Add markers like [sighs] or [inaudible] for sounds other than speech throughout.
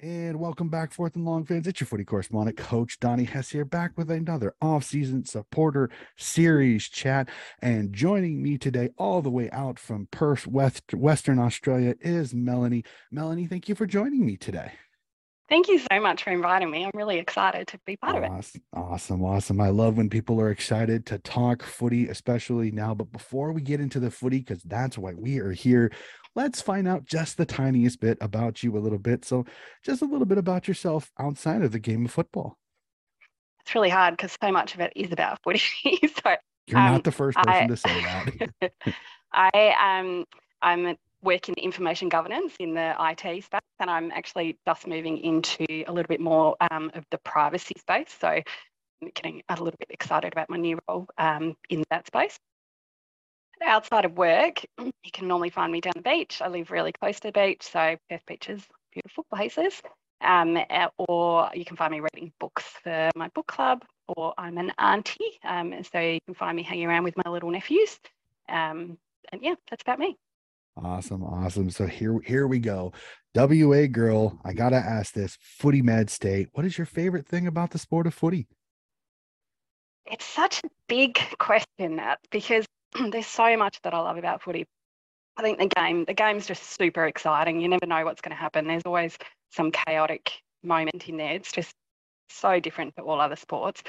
And welcome back, Fourth and Long fans. It's your footy correspondent, Coach Donnie Hess here, back with another off-season supporter series chat. And joining me today, all the way out from Perth, West, Western Australia, is Melanie. Melanie, thank you for joining me today. Thank you so much for inviting me. I'm really excited to be part awesome, of it. Awesome, awesome. I love when people are excited to talk footy, especially now. But before we get into the footy, because that's why we are here, let's find out just the tiniest bit about you a little bit. So, just a little bit about yourself outside of the game of football. It's really hard because so much of it is about [laughs] footy. [laughs] so, you're um, not the first person I, to say that. [laughs] I um, I'm work in information governance in the IT space, and I'm actually just moving into a little bit more um, of the privacy space. So, I'm getting a little bit excited about my new role um, in that space outside of work, [clears throat] you can normally find me down the beach. I live really close to the beach, so Perth Beach is beautiful places. Um, or you can find me reading books for my book club, or I'm an auntie, um, so you can find me hanging around with my little nephews. Um, and yeah, that's about me. Awesome, awesome. So here, here we go. WA girl, I gotta ask this: Footy Mad State. What is your favorite thing about the sport of footy? It's such a big question, because [clears throat] there's so much that I love about footy. I think the game, the game's just super exciting. You never know what's going to happen. There's always some chaotic moment in there. It's just so different to all other sports.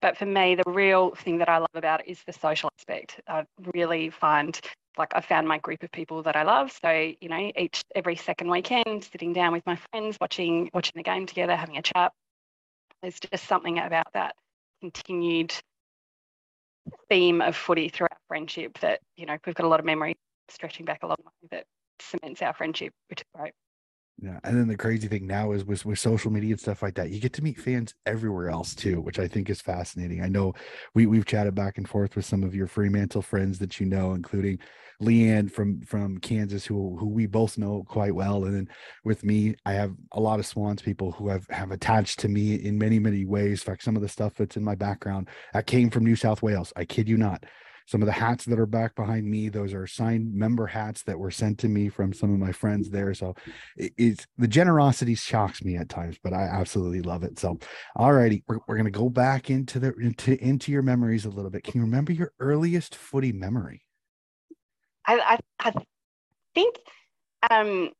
But for me, the real thing that I love about it is the social aspect. I really find like I found my group of people that I love. So, you know, each every second weekend, sitting down with my friends, watching watching the game together, having a chat. There's just something about that continued theme of footy through our friendship that, you know, we've got a lot of memory stretching back a long way that cements our friendship, which is great. Yeah. And then the crazy thing now is with, with social media and stuff like that, you get to meet fans everywhere else too, which I think is fascinating. I know we, we've chatted back and forth with some of your Fremantle friends that you know, including Leanne from from Kansas, who who we both know quite well. And then with me, I have a lot of Swans people who have have attached to me in many, many ways. In fact, some of the stuff that's in my background I came from New South Wales. I kid you not some of the hats that are back behind me those are signed member hats that were sent to me from some of my friends there. So it's the generosity shocks me at times but i absolutely love it. So all righty we're, we're going to go back into the into into your memories a little bit. Can you remember your earliest footy memory? I i, I think um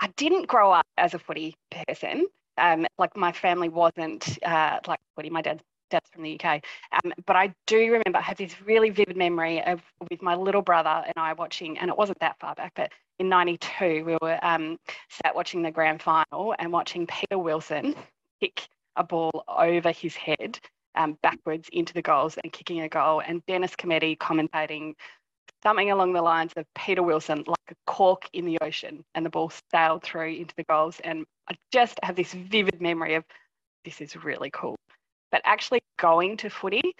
i didn't grow up as a footy person. Um, like my family wasn't uh, like footy. My dad's that's from the UK. Um, but I do remember, I have this really vivid memory of with my little brother and I watching, and it wasn't that far back, but in 92, we were um, sat watching the grand final and watching Peter Wilson kick a ball over his head um, backwards into the goals and kicking a goal, and Dennis Cometti commentating something along the lines of Peter Wilson like a cork in the ocean, and the ball sailed through into the goals. And I just have this vivid memory of this is really cool but actually going to footy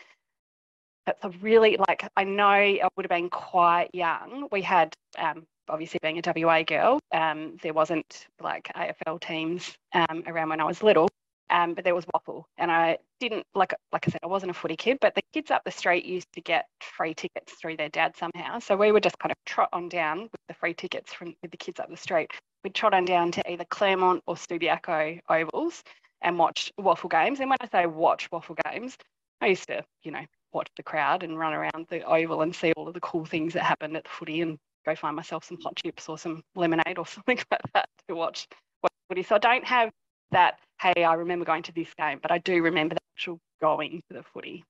that's a really like I know I would have been quite young. We had um, obviously being a WA girl, um, there wasn't like AFL teams um, around when I was little, um, but there was WAFL, and I didn't like like I said I wasn't a footy kid, but the kids up the street used to get free tickets through their dad somehow, so we would just kind of trot on down with the free tickets from with the kids up the street. We'd trot on down to either Claremont or Subiaco ovals and watch WAFL games. And when I say watch WAFL games, I used to, you know, watch the crowd and run around the oval and see all of the cool things that happened at the footy and go find myself some hot chips or some lemonade or [laughs] something like that to watch, watch footy. So I don't have that, hey, I remember going to this game, but I do remember the actual going to the footy.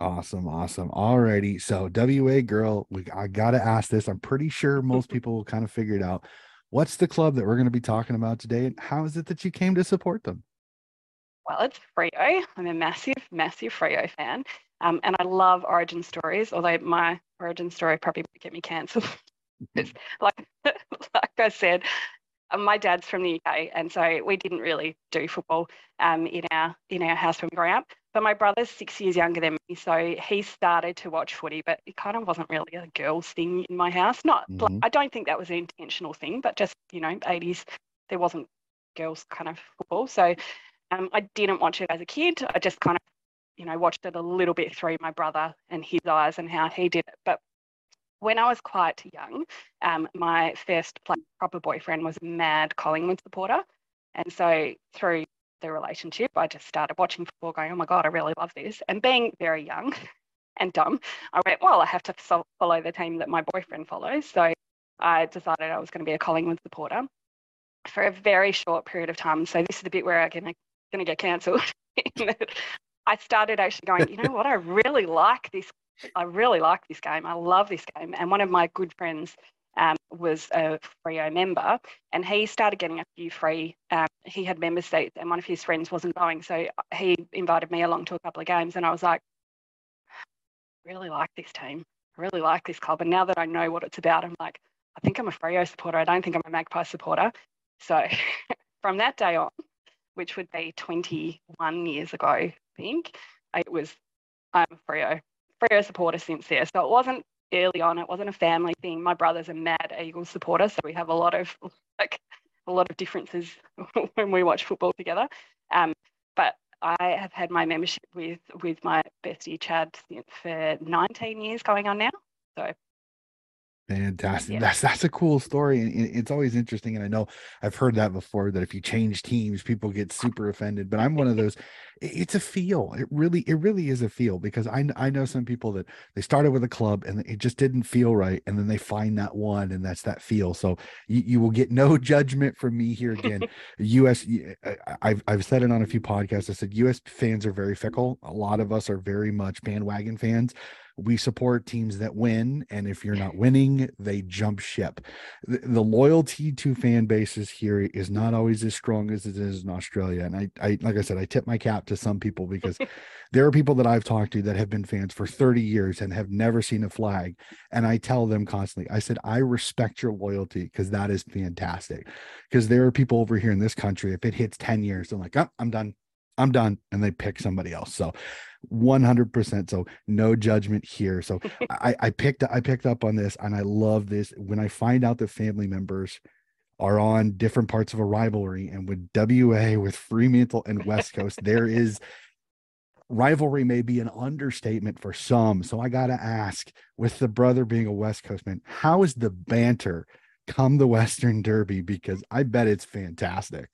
Awesome, awesome. Alrighty. So WA girl, we I gotta ask this. I'm pretty sure most [laughs] people will kind of figure it out. What's the club that we're going to be talking about today, and how is it that you came to support them? Well, it's Freo. I'm a massive, massive Freo fan. Um, and I love origin stories, although my origin story probably would get me cancelled. [laughs] like, [laughs] like I said, uh, my dad's from the UK, and so we didn't really do football um, in our in our house when we grew up. But my brother's six years younger than me, so he started to watch footy, but it kind of wasn't really a girls' thing in my house. Not, mm-hmm. like, I don't think that was an intentional thing, but just you know, 80s, there wasn't girls kind of football. So um, I didn't watch it as a kid. I just kind of, you know, watched it a little bit through my brother and his eyes and how he did it. But when I was quite young, um, my first proper boyfriend was a mad Collingwood supporter. And so through the relationship, I just started watching football, going, oh my God, I really love this. And being very young [laughs] and dumb, I went, well, I have to follow the team that my boyfriend follows. So I decided I was going to be a Collingwood supporter for a very short period of time. So this is the bit where I'm get cancelled. [laughs] I started actually going, you know what, I really like this. I really like this game. I love this game. And one of my good friends um, was a Freo member, and he started getting a few free. Um, he had member seats, and one of his friends wasn't going, so he invited me along to a couple of games, and I was like, really like this team. I really like this club, and now that I know what it's about, I'm like, I think I'm a Freo supporter. I don't think I'm a Magpie supporter. So [laughs] from that day on, which would be 21 years ago, I think, it was I'm a Freo, Freo supporter since there. So it wasn't early on. It wasn't a family thing. My brother's a mad Eagles supporter, so we have a lot of [laughs] like a lot of differences [laughs] when we watch football together. Um, but I have had my membership with with my bestie Chad for 19 years going on now. So Fantastic. Yeah. That's that's a cool story, and it's always interesting. And I know I've heard that before that if you change teams, people get super offended. But I'm one of [laughs] those. It's a feel. It really, it really is a feel because I I know some people that they started with a club and it just didn't feel right, and then they find that one, and that's that feel. So you, you will get no [laughs] judgment from me here again. [laughs] U.S. I've I've said it on a few podcasts. I said U.S. fans are very fickle. A lot of us are very much bandwagon fans we support teams that win and if you're not [laughs] winning they jump ship. The, the, loyalty to fan bases here is not always as strong as it is in australia and I, I like i said i tip my cap to some people because [laughs] there are people that i've talked to that have been fans for 30 years and have never seen a flag and i tell them constantly i said i respect your loyalty because that is fantastic. Because there are people over here in this country if it hits 10 years they're like oh, i'm done i'm done and they pick somebody else. So 100% so no judgment here. So [laughs] I, I picked i picked up on this and i love this. When i find out that family members are on different parts of a rivalry and with wa with fremantle and west coast there is rivalry may be an understatement for some. So i gotta ask with the brother being a west coast man how is the banter come the western derby? Because i bet it's fantastic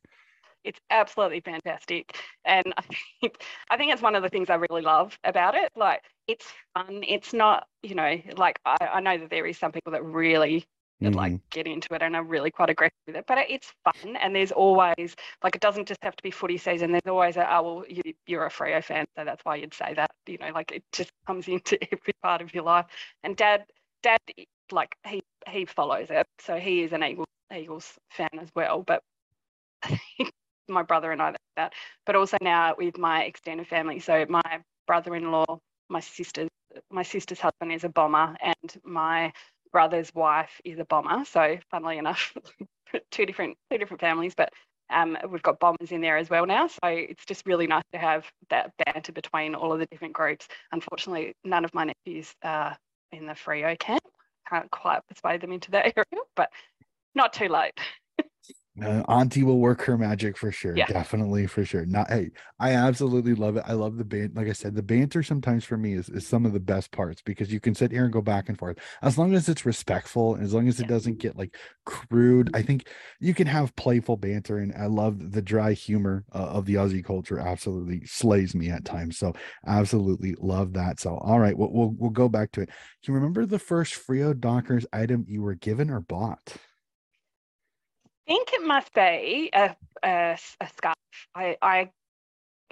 it's absolutely fantastic. And I think, I think it's one of the things i really love about it. Like it's fun. It's not you know like i, I know that there is some people that really mm-hmm. like get into it and are really quite aggressive with it but it's fun and there's always like it doesn't just have to be footy season. There's always a oh well you, you're a Freo fan so that's why you'd say that you know like it just comes [laughs] into every part of your life. And dad dad like he he follows it so he is an eagles eagles fan as well but [laughs] my brother and I that, but also now with my extended family. So my brother-in-law, my sister's my sister's husband is a bomber, and my brother's wife is a bomber. So funnily enough, [laughs] two different two different families, but um, we've got bombers in there as well now. So it's just really nice to have that banter between all of the different groups. Unfortunately, none of my nephews are in the Freo camp. Can't quite persuade them into that [laughs] area, but not too late. Uh, Auntie will work her magic for sure. Yeah. Definitely for sure. Not hey, I absolutely love it. I love the band. Like I said, the banter sometimes for me is, is some of the best parts because you can sit here and go back and forth. As long as it's respectful, as long as it doesn't get like crude. I think you can have playful banter, and I love the dry humor uh, of the Aussie culture. Absolutely slays me at times. So absolutely love that. So all right, we'll we'll, we'll go back to it. Can you remember the first Freo Dockers item you were given or bought? Think it must be a, a, a scarf. I, I,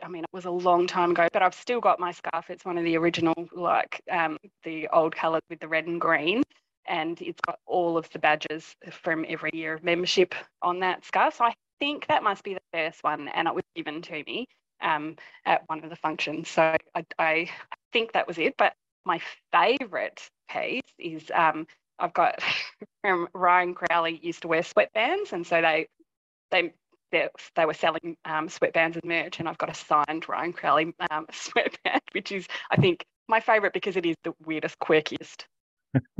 I mean, it was a long time ago, but I've still got my scarf. It's one of the original, like um, the old colours with the red and green, and it's got all of the badges from every year of membership on that scarf. So I think that must be the first one, and it was given to me um, at one of the functions. So I, I think that was it. But my favourite piece is um, I've got [laughs] um, Ryan Crowley used to wear sweatbands, and so they they they, they were selling um, sweatbands and merch, and I've got a signed Ryan Crowley um, [laughs] sweatband, which is I think my favourite because it is the weirdest, quirkiest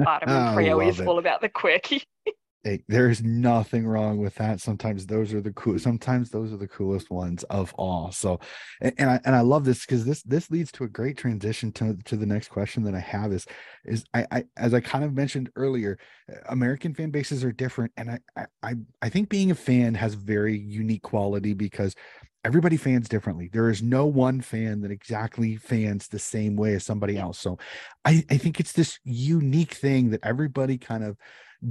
part of Freo is it. all about the quirky. [laughs] Hey, there's nothing wrong with that. Sometimes those are the cool. Sometimes those are the coolest ones of all. So, and, and I and I love this because this this leads to a great transition to to the next question that I have is is I, I as I kind of mentioned earlier, uh, American fan bases are different, and I I I think being a fan has very unique quality because everybody fans differently. There is no one fan that exactly fans the same way as somebody else. So I, I think it's this unique thing that everybody kind of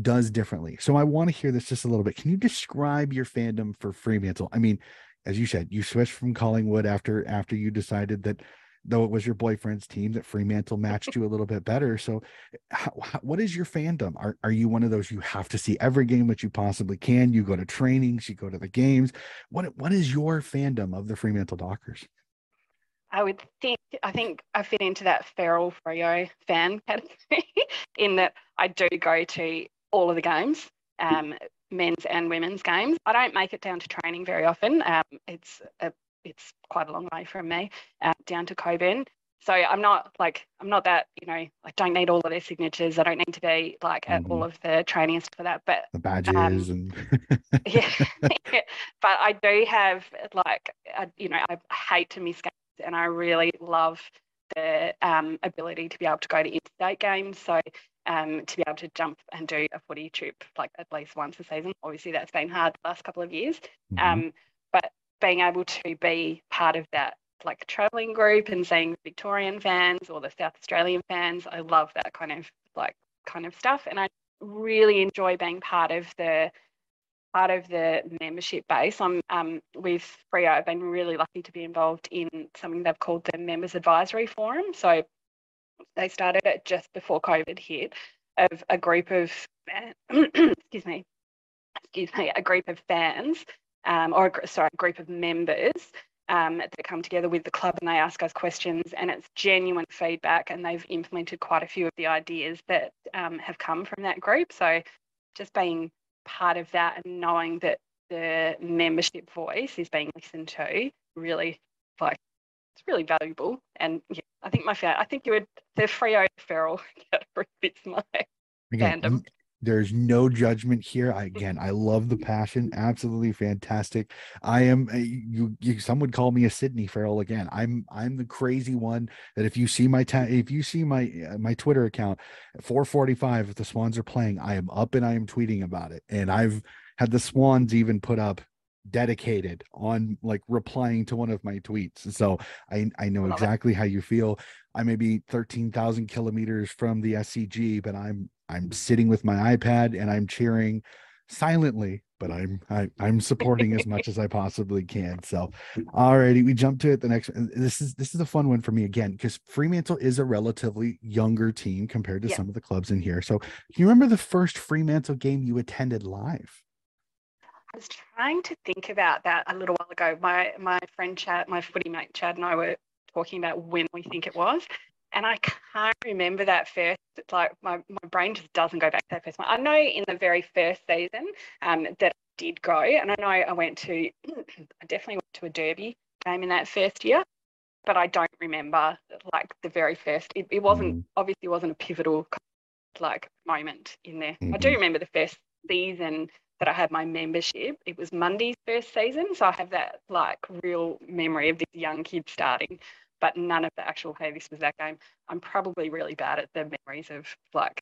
does differently. So I want to hear this just a little bit. Can you describe your fandom for Fremantle? I mean, as you said, you switched from Collingwood after after you decided that though it was your boyfriend's team that Fremantle matched you a little bit better. So how, how, what is your fandom? Are are you one of those you have to see every game that you possibly can? You go to trainings, you go to the games. What what is your fandom of the Fremantle Dockers? I would think I think I fit into that feral Freo fan category [laughs] in that I do go to all of the games, um, men's and women's games. I don't make it down to training very often. Um, it's a, it's quite a long way from me uh, down to Cockburn. So I'm not like I'm not that you know I don't need all of their signatures. I don't need to be like at mm-hmm. all of the training for that. But the badges um, and [laughs] yeah, [laughs] [laughs] but I do have like I, you know I hate to miss games and I really love the um, ability to be able to go to interstate games. So um, to be able to jump and do a footy trip like at least once a season. Obviously, that's been hard the last couple of years. Mm-hmm. Um, but being able to be part of that like traveling group and seeing Victorian fans or the South Australian fans, I love that kind of like kind of stuff. And I really enjoy being part of the part of the membership base. I'm um, with Freo. I've been really lucky to be involved in something they've called the Members Advisory Forum. So they started it just before COVID hit of a group of [clears throat] excuse me, excuse me, a group of fans um, or sorry, a group of members um, that come together with the club and they ask us questions and it's genuine feedback and they've implemented quite a few of the ideas that um, have come from that group. So just being part of that and knowing that the membership voice is being listened to really like it's really valuable. And yeah I think my fan I think you would the Freo feral [laughs] category fits my Again, fandom. there's no judgment here. I, again i love the passion absolutely fantastic. I am you, you some would call me a sydney Farrell again. I'm i'm the crazy one that if you see my ta- if you see my uh, my twitter account 445 if the swans are playing. I am up and i am tweeting about it. And i've had the swans even put up dedicated on like replying to one of my tweets. So I I know exactly how you feel. I may be 13,000 kilometers from the SCG, but I'm I'm sitting with my iPad and I'm cheering silently, but I'm I, am i am supporting as much as I possibly can. So, alrighty, we jump to it. The next, uh, this is this is a fun one for me again because Fremantle is a relatively younger team compared to yeah. some of the clubs in here. So, you remember the first Fremantle game you attended live? I was trying to think about that a little while ago. My my friend Chad, my footy mate Chad, and I were talking about when we think it was, and I can't remember that first. It's Like my, my brain just doesn't go back to that first one. I know in the very first season um, that I did go, and I know I went to, [clears throat] I definitely went to a derby game in that first year, but I don't remember like the very first. It, it wasn't mm. obviously wasn't a pivotal like moment in there. Mm-hmm. I do mm-hmm. remember the first season that I had my membership. It was Mundy's first season, so I have that like real memory of this young kid starting but none of the actual, hey, this was that game. I'm probably really bad at the memories of like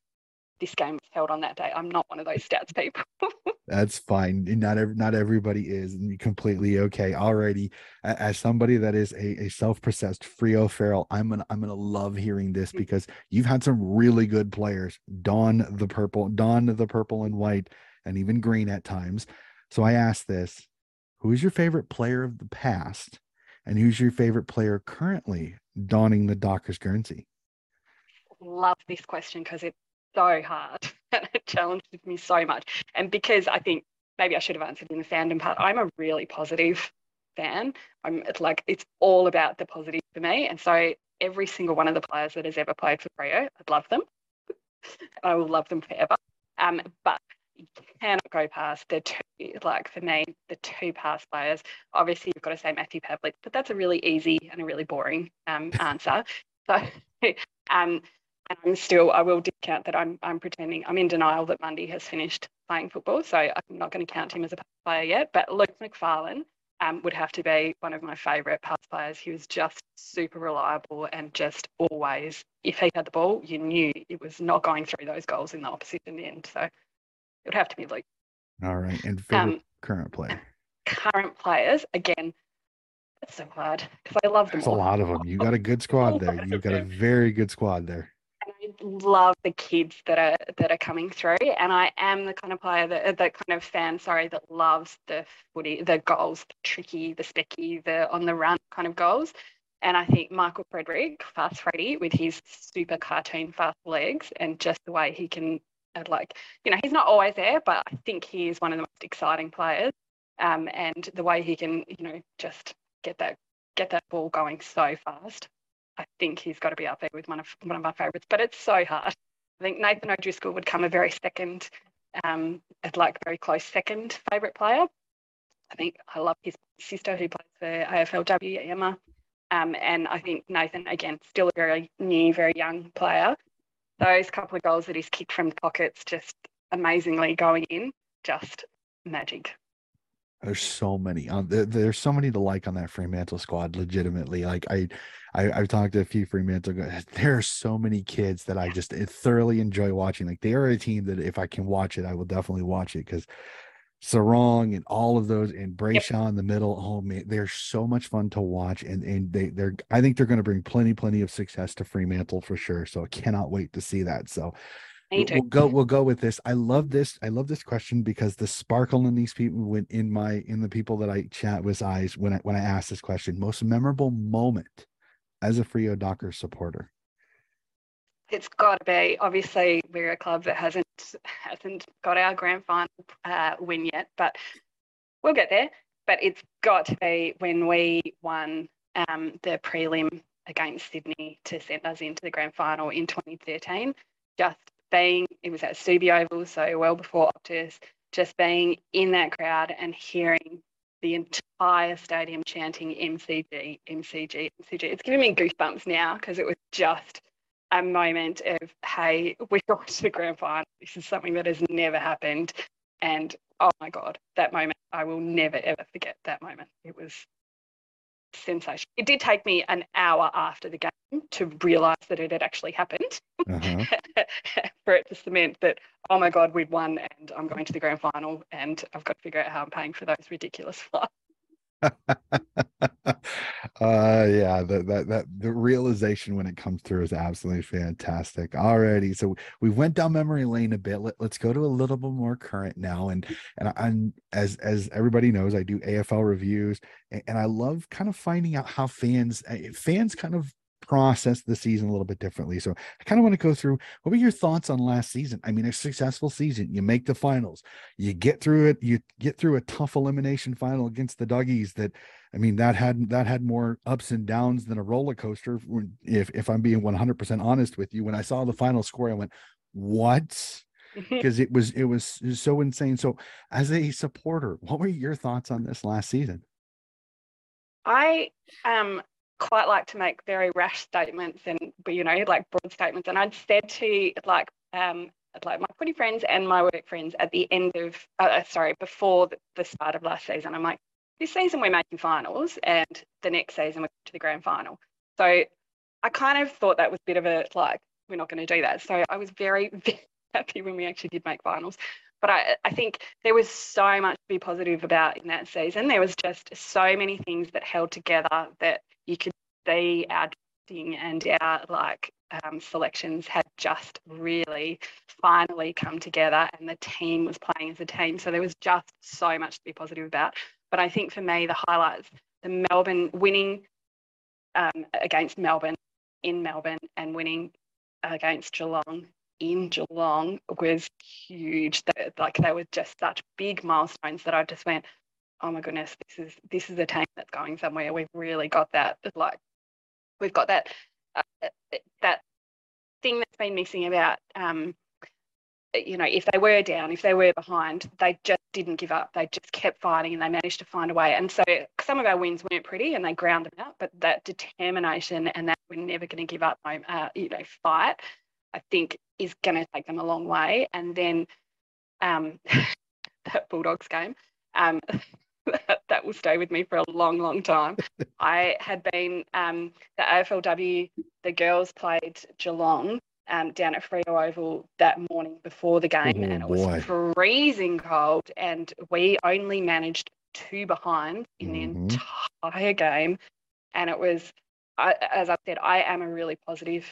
this game was held on that day. I'm not one of those stats people. [laughs] That's fine. Not every, not everybody is, and you're completely okay. Alrighty, as somebody that is a, a self-processed Freo feral, I'm gonna I'm gonna love hearing this mm. because you've had some really good players. Don the purple, Don the purple and white, and even green at times. So I asked this: Who is your favorite player of the past? And who's your favorite player currently donning the Dockers Guernsey? Love this question because it's so hard [laughs] and it challenges me so much. And because I think maybe I should have answered in the fandom part, I'm a really positive fan. I'm it's like it's all about the positive for me. And so every single one of the players that has ever played for Freo, I'd love them. [laughs] I will love them forever. Um, but you cannot go past the two, like for me, the two past players. Obviously, you've got to say Matthew Pavlich, but that's a really easy and a really boring um, [laughs] answer. So, [laughs] um, and I'm still, I will discount that I'm, I'm pretending, I'm in denial that Mundy has finished playing football. So I'm not going to count him as a player yet. But Luke McPharlin um, would have to be one of my favourite pass players. He was just super reliable and just always, if he had the ball, you knew it was not going through those goals in the opposition end. So it would have to be Luke. All right. And favorite um, current player? [laughs] Current players, again, that's so hard because I love them. There's all. a lot of them. You got a good squad there. You've got a very good squad there. I love the kids that are that are coming through, and I am the kind of player that the kind of fan, sorry, that loves the footy, the goals, the tricky, the specky, the on the run kind of goals. And I think Michael Frederick, Fast Freddy, with his super cartoon fast legs and just the way he can, uh, like, you know, he's not always there, but I think he is one of the most exciting players. Um, and the way he can, you know, just get that get that ball going so fast. I think he's got to be up there with one of one of my favourites. But it's so hard. I think Nathan O'Driscoll would come a very second, um, like very close second favourite player. I think I love his sister who plays for AFLW, Emma. Um, and I think Nathan, again, still a very new, very young player. Those couple of goals that he's kicked from the pockets, just amazingly going in, just magic. There's so many. Um, there, there's so many to like on that Fremantle squad. Legitimately, like I, I, have talked to a few Fremantle guys. [sighs] There are so many kids that I just eh, thoroughly enjoy watching. Like they are a team that if I can watch it, I will definitely watch it because Serong and all of those and Brayshaw yep. in the middle. Oh man, they're so much fun to watch, and and they they're. I think they're going to bring plenty plenty of success to Fremantle for sure. So I cannot wait to see that. So we'll go we'll go with this i love this i love this question because the sparkle in these people went in my in the people that i chat with eyes when i when i ask this question most memorable moment as a Freo docker supporter it's got to be. Obviously we're a club that hasn't hasn't got our grand final uh, win yet but we'll get there. But it's got to be when we won um, the prelim against sydney to send us into the grand final in 2013 just being, it was at Subi Oval, so well before Optus, just being in that crowd and hearing the entire stadium chanting MCG, MCG, MCG. It's giving me goosebumps now because it was just a moment of, hey, we [laughs] got to the grand final. This is something that has never happened. And oh my God, that moment, I will never, ever forget that moment. It was sensation. It did take me an hour after the game to realise that it had actually happened uh-huh. [laughs] for it to cement that, oh my God, we'd won and I'm going to the grand final and I've got to figure out how I'm paying for those ridiculous [laughs] flights. [laughs] uh yeah that, that that the realization when it comes through is absolutely fantastic. Alrighty so we went down memory lane a bit Let, us go to a little bit more current now and and as as everybody knows i do afl reviews and, and i love kind of finding out how fans eh, fans kind of process the season a little bit differently. So I kind of want to go through what were your thoughts on last season? I mean, a successful season, you make the finals, you get through it, you get through a tough elimination final against the doggies that I mean, that had that had more ups and downs than a roller coaster. If if I'm being 100% honest with you, when I saw the final score, I went, "What?" [laughs] because it was it was so insane. So, as a supporter, what were your thoughts on this last season? I um quite like to make very rash statements and you know like broad statements. And i'd said to like um like my footy friends and my work friends at the end of uh, uh sorry before the, the start of last season i'm like this season we're making finals and the next season we're to the grand final. So i kind of thought that was a bit of a like we're not going to do that. So i was very, [laughs] very happy when we actually did make finals but I, I think there was so much to be positive about in that season. There was just so many things that held together that you could see our drafting and our like um, selections had just really finally come together and the team was playing as a team. So there was just so much to be positive about. But I think for me, the highlights, the Melbourne winning um, against Melbourne in Melbourne and winning against Geelong in Geelong was huge. Like they were just such big milestones that I just went, oh my goodness, this is this is a team that's going somewhere. We've really got that. Like we've got that uh, that thing that's been missing about. Um, you know, if they were down, if they were behind, they just didn't give up. They just kept fighting and they managed to find a way. And so some of our wins weren't pretty and they ground them out, but that determination and that we're never going to give up, uh, you know, fight I think is going to take them a long way. And then um, [laughs] that Bulldogs game, um, that, [laughs] that, will stay with me for a long, long time. [laughs] I had been um, the AFLW, the girls played Geelong um, down at Freo Oval that morning before the game, oh, and it was freezing cold, and we only managed two behind in mm-hmm. the entire game, and it was, I, as I said, I am a really positive,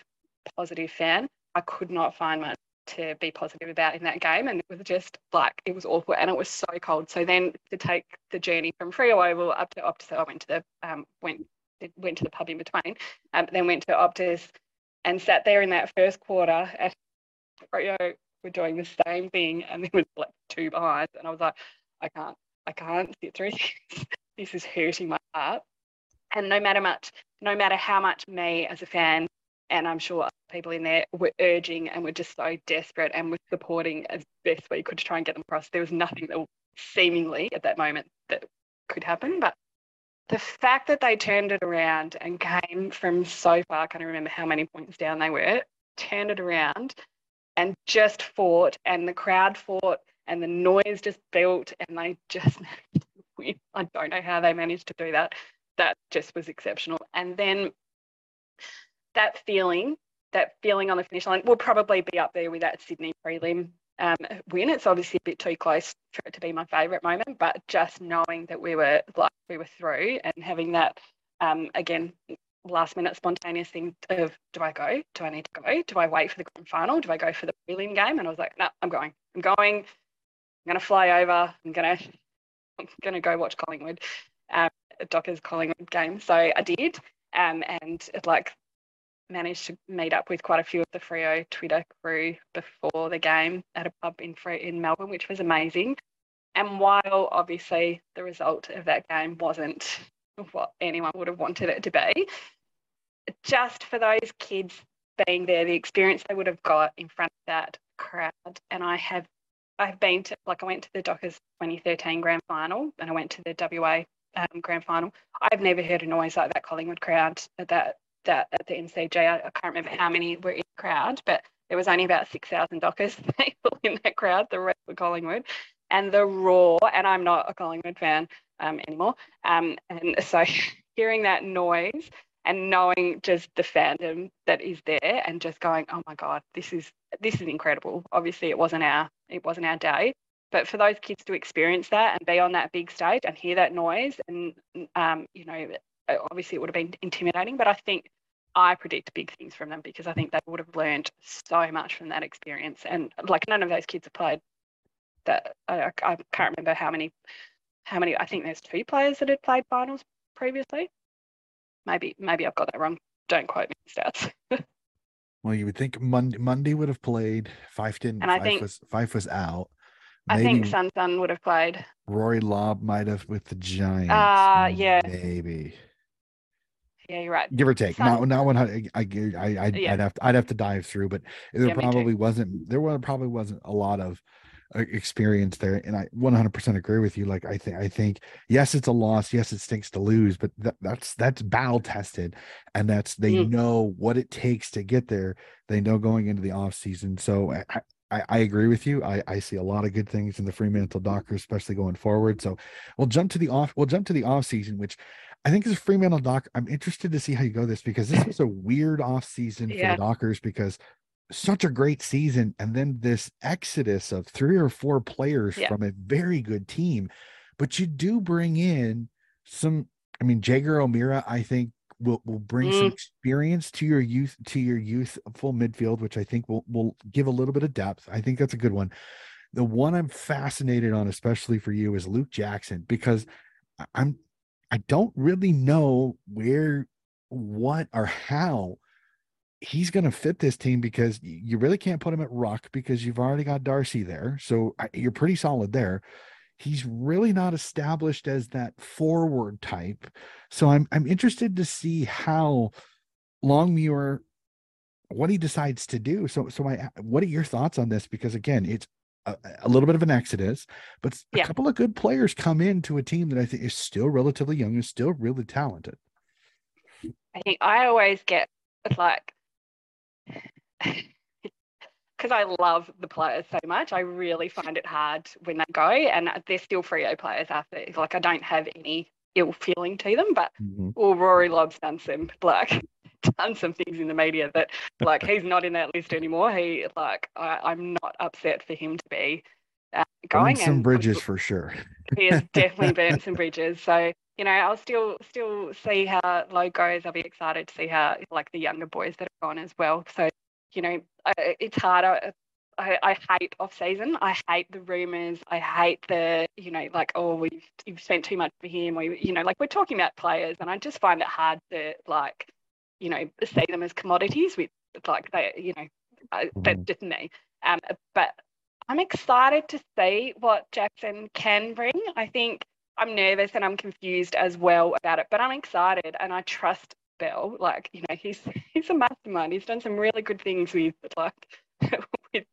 positive fan. I could not find much to be positive about in that game, and it was just like it was awful, and it was so cold. So then to take the journey from Freo Oval up to Optus, I went to the um, went went to the pub in between, um, then went to Optus and sat there in that first quarter you know, we're doing the same thing and then we're like two behind and I was like, I can't, I can't sit through [laughs] this. this is hurting my heart. And no matter much, no matter how much me as a fan, and I'm sure people in there were urging and were just so desperate and were supporting as best we could to try and get them across. There was nothing that seemingly at that moment that could happen. But the fact that they turned it around and came from so far, I can't remember how many points down they were, turned it around and just fought, and the crowd fought, and the noise just built, and they just [laughs] I don't know how they managed to do that. That just was exceptional. And then that feeling, that feeling on the finish line will probably be up there with that Sydney prelim um, win. It's obviously a bit too close for it to be my favourite moment, but just knowing that we were like we were through and having that um, again last minute spontaneous thing of do I go? Do I need to go? Do I wait for the grand final? Do I go for the prelim game? And I was like, no, I'm going. I'm going. I'm to fly over. I'm to I'm to go watch Collingwood, um, Dockers Collingwood game. So I did, um, and like managed to meet up with quite a few of the Freo Twitter crew before the game at a pub in in Melbourne, which was amazing. And while obviously the result of that game wasn't what anyone would have wanted it to be, just for those kids being there, the experience they would have got in front of that crowd, and I have I've been to like I went to the Dockers 2013 grand final and I went to the WA um, grand final. I've never heard a noise like that Collingwood crowd at that that at the MCG. I, I can't remember how many were in the crowd, but there was only about 6,000 Dockers [laughs] people in that crowd. The rest were Collingwood. And the roar, and I'm not a Collingwood fan um, anymore. Um, and [laughs] so hearing that noise and knowing just the fandom that is there and just going, oh my God, this is this is incredible. Obviously it wasn't our it wasn't our day. But for those kids to experience that and be on that big stage and hear that noise and um, you know, obviously it would have been intimidating, but I think I predict big things from them because I think they would have learned so much from that experience. And like none of those kids have played that. I, I can't remember how many, how many. I think there's two players that had played finals previously. Maybe maybe I've got that wrong. Don't quote me stats. [laughs] well, you would think Mundy, Mundy would have played. Fyfe didn't. And I Fyfe think was Fyfe was out. Maybe I think Sun Sun would have played. Rory Lobb might have with the Giants. Uh yeah. Maybe. Yeah, you're right. Give or take. Not not one hundred. I I I yeah. I'd have to, I'd have to dive through, but there yeah, probably wasn't. There was probably wasn't a lot of uh, experience there, and I 100% agree with you. Like I think I think yes, it's a loss. Yes, it stinks to lose, but that, that's that's battle tested, and that's they mm. know what it takes to get there. They know going into the off season. So I, I, I, agree with you. I, I see a lot of good things in the Fremantle Dockers, especially going forward. So we'll jump to the off. We'll jump to the off season, which I think as a Fremantle Dock, I'm interested to see how you go this because this was a weird off season yeah. for the Dockers because such a great season and then this exodus of three or four players yeah. from a very good team. But you do bring in some. I mean, Jaeger O'Meara, I think will will bring mm. some experience to your youth to your youthful midfield, which I think will will give a little bit of depth. I think that's a good one. The one I'm fascinated on, especially for you, is Luke Jackson because I'm I don't really know where, what, or how he's going to fit this team because you really can't put him at ruck because you've already got Darcy there. So you're pretty solid there. He's really not established as that forward type. So I'm I'm interested to see how Longmuir what he decides to do. So so my what are your thoughts on this? Because again, it's a, a, little bit of an exodus, but a yeah. couple of good players come into a team that I think is still relatively young and still really talented. I think I always get like [laughs] because I love the players so much, I really find it hard when they go, and they're still Freo players after. Like I don't have any ill feeling to them, but mm-hmm. well, Rory Lobb's done some like [laughs] done some things in the media that like [laughs] he's not in that list anymore. He like I, am not upset for him to be uh, going. Burn some and, bridges [laughs] for sure. he has definitely burnt some bridges. So you know, I'll still still see how low goes. I'll be excited to see how like the younger boys that are gone as well. So you know, it's harder. I, I hate off season. I hate the rumors. I hate the, you know, like, oh, we've you've spent too much for him, We you know, like we're talking about players, and I just find it hard to like, you know, see them as commodities. With like they, you know, mm-hmm. just me. Um, but I'm excited to see what Jackson can bring. I think I'm nervous and I'm confused as well about it, but I'm excited and I trust Bell. Like, you know, he's [laughs] he's a mastermind. He's done some really good things with like [laughs] with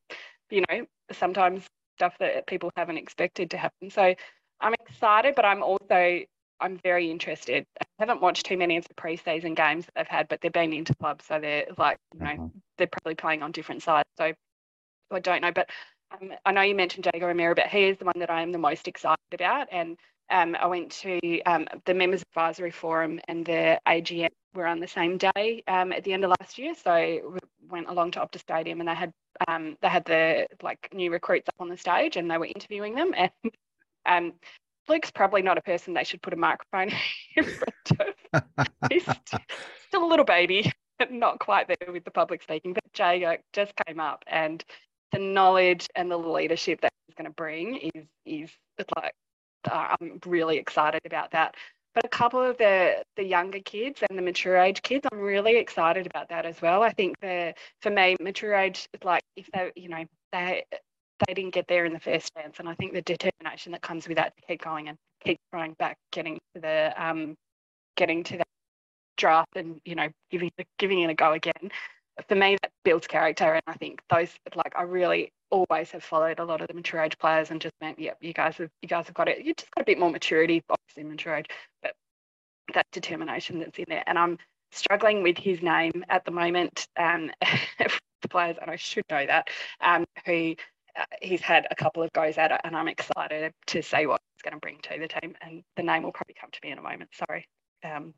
you know, sometimes stuff that people haven't expected to happen. So I'm excited, but I'm also I'm very interested. I haven't watched too many of the preseason games that they've had, but they've been into clubs, so they're like, you know, uh-huh. they're probably playing on different sides. So I don't know, but um, I know you mentioned Jaeger O'Meara, but he is the one that I am the most excited about. And um, I went to um, the Members Advisory Forum and the AGM were on the same day um, at the end of last year. So we went along to Optus Stadium and they had um, they had the like new recruits up on the stage and they were interviewing them. [laughs] And um, Luke's probably not a person they should put a microphone [laughs] in front of. [laughs] He's still a little baby, not quite there with the public speaking. But Jago just came up and the knowledge and the leadership that he's going to bring is is like uh, I'm really excited about that. But a couple of the the younger kids and the mature age kids, I'm really excited about that as well. I think the for me, mature age is like if they, you know, they they didn't get there in the first dance, and I think the determination that comes with that to keep going and keep trying back, getting to the um, getting to that draft, and you know, giving giving it a go again. For me, that builds character, and I think those like I really always have followed a lot of the mature age players and just meant, yep, you guys have you guys have got it. You just got a bit more maturity, obviously mature age, but that determination that's in there. And I'm struggling with his name at the moment. Um, [laughs] the players, and I should know that, um, who he's had a couple of goes at it, and I'm excited to see what he's going to bring to the team. And the name will probably come to me in a moment. Sorry. Um,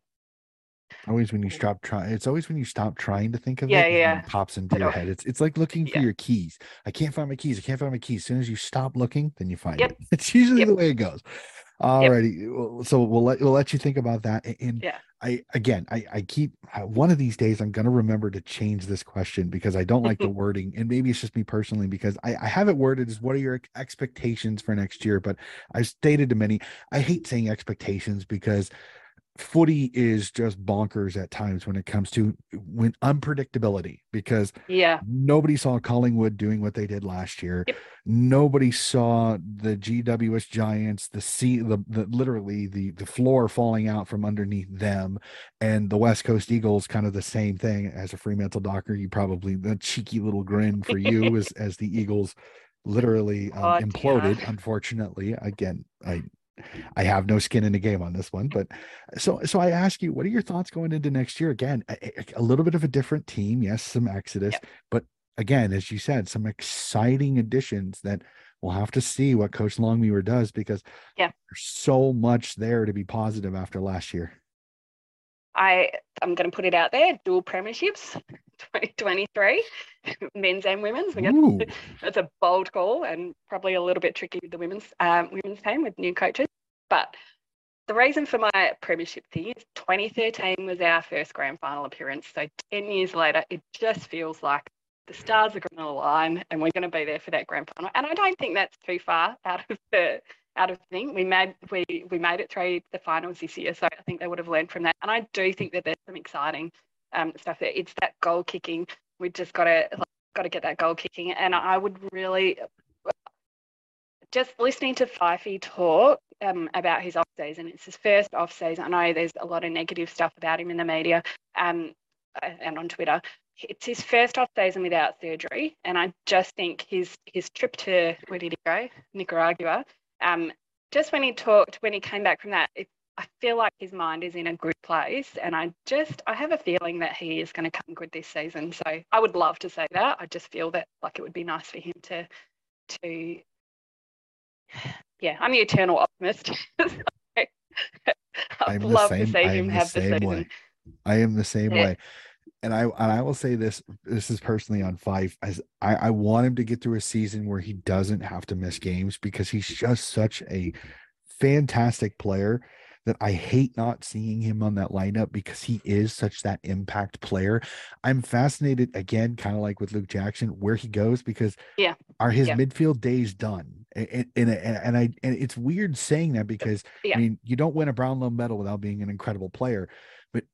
Always when you stop trying, it's always when you stop trying to think of yeah, it, yeah, it pops into your head. It's it's like looking for yeah. your keys. I can't find my keys. I can't find my keys. As soon as you stop looking, then you find yep. it. [laughs] It's usually yep. the way it goes. All righty. Yep. So we'll let we'll let you think about that. And yeah. I again, I I keep one of these days I'm gonna remember to change this question because I don't like the [laughs] wording, and maybe it's just me personally because I I have it worded as what are your expectations for next year, but I've stated to many I hate saying expectations because footy is just bonkers at times when it comes to when unpredictability because yeah nobody saw collingwood doing what they did last year yep. nobody saw the gws giants the sea the, the literally the the floor falling out from underneath them and the west coast eagles kind of the same thing as a fremantle docker you probably the cheeky little grin for you [laughs] as as the eagles literally um, imploded yeah. unfortunately again i [laughs] I have no skin in the game on this one, but so so I ask you, what are your thoughts going into next year? Again, a, a little bit of a different team, yes, some exodus, yep. but again, as you said, some exciting additions that we'll have to see what Coach Longmuir does because yeah, there's so much there to be positive after last year. I I'm going to put it out there: dual premierships, 2023, [laughs] men's and women's. Gonna, [laughs] that's a bold call and probably a little bit tricky with the women's um, women's team with new coaches. But the reason for my premiership thing is 2013 was our first grand final appearance. So 10 years later, it just feels like the stars are going to align and we're going to be there for that grand final. And I don't think that's too far out of the out of thing. We made we we made it through the finals this year, so I think they would have learned from that. And I do think that there's some exciting um, stuff there. It's that goal kicking. We just got to like, got to get that goal kicking. And I would really just listening to Fifey talk um, about his off season. It's his first off season. I know there's a lot of negative stuff about him in the media um, and on Twitter. It's his first off season without surgery, and I just think his his trip to where did he go? Nicaragua um, just when he talked, when he came back from that, it I feel like his mind is in a good place, and I just I have a feeling that he is going to come good this season. So I would love to say that. I just feel that like it would be nice for him to to yeah. I'm the eternal optimist. [laughs] I'd love same, to see him have the, the season. Way. I am the same yeah. way. And I and I will say this. This is personally on Fyfe. As I, I want him to get through a season where he doesn't have to miss games because he's just such a fantastic player that I hate not seeing him on that lineup because he is such that impact player. I'm fascinated again, kind of like with Luke Jackson, where he goes because yeah, are his yeah. midfield days done? And, and, and I and it's weird saying that because yeah. I mean you don't win a Brownlow medal without being an incredible player, but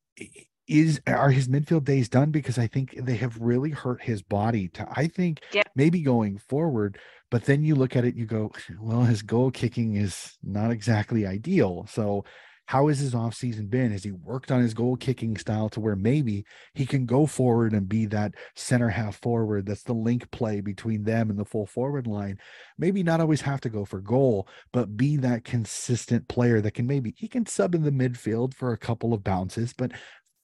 is are his midfield days done because I think they have really hurt his body to I think yeah. maybe going forward but then you look at it, you go, [laughs] well, his goal kicking is not exactly ideal. So how has his offseason been? Has he worked on his goal kicking style to where maybe he can go forward and be that center half forward? That's the link play between them and the full forward line. Maybe not always have to go for goal, but be that consistent player that can maybe he can sub in the midfield for a couple of bounces, but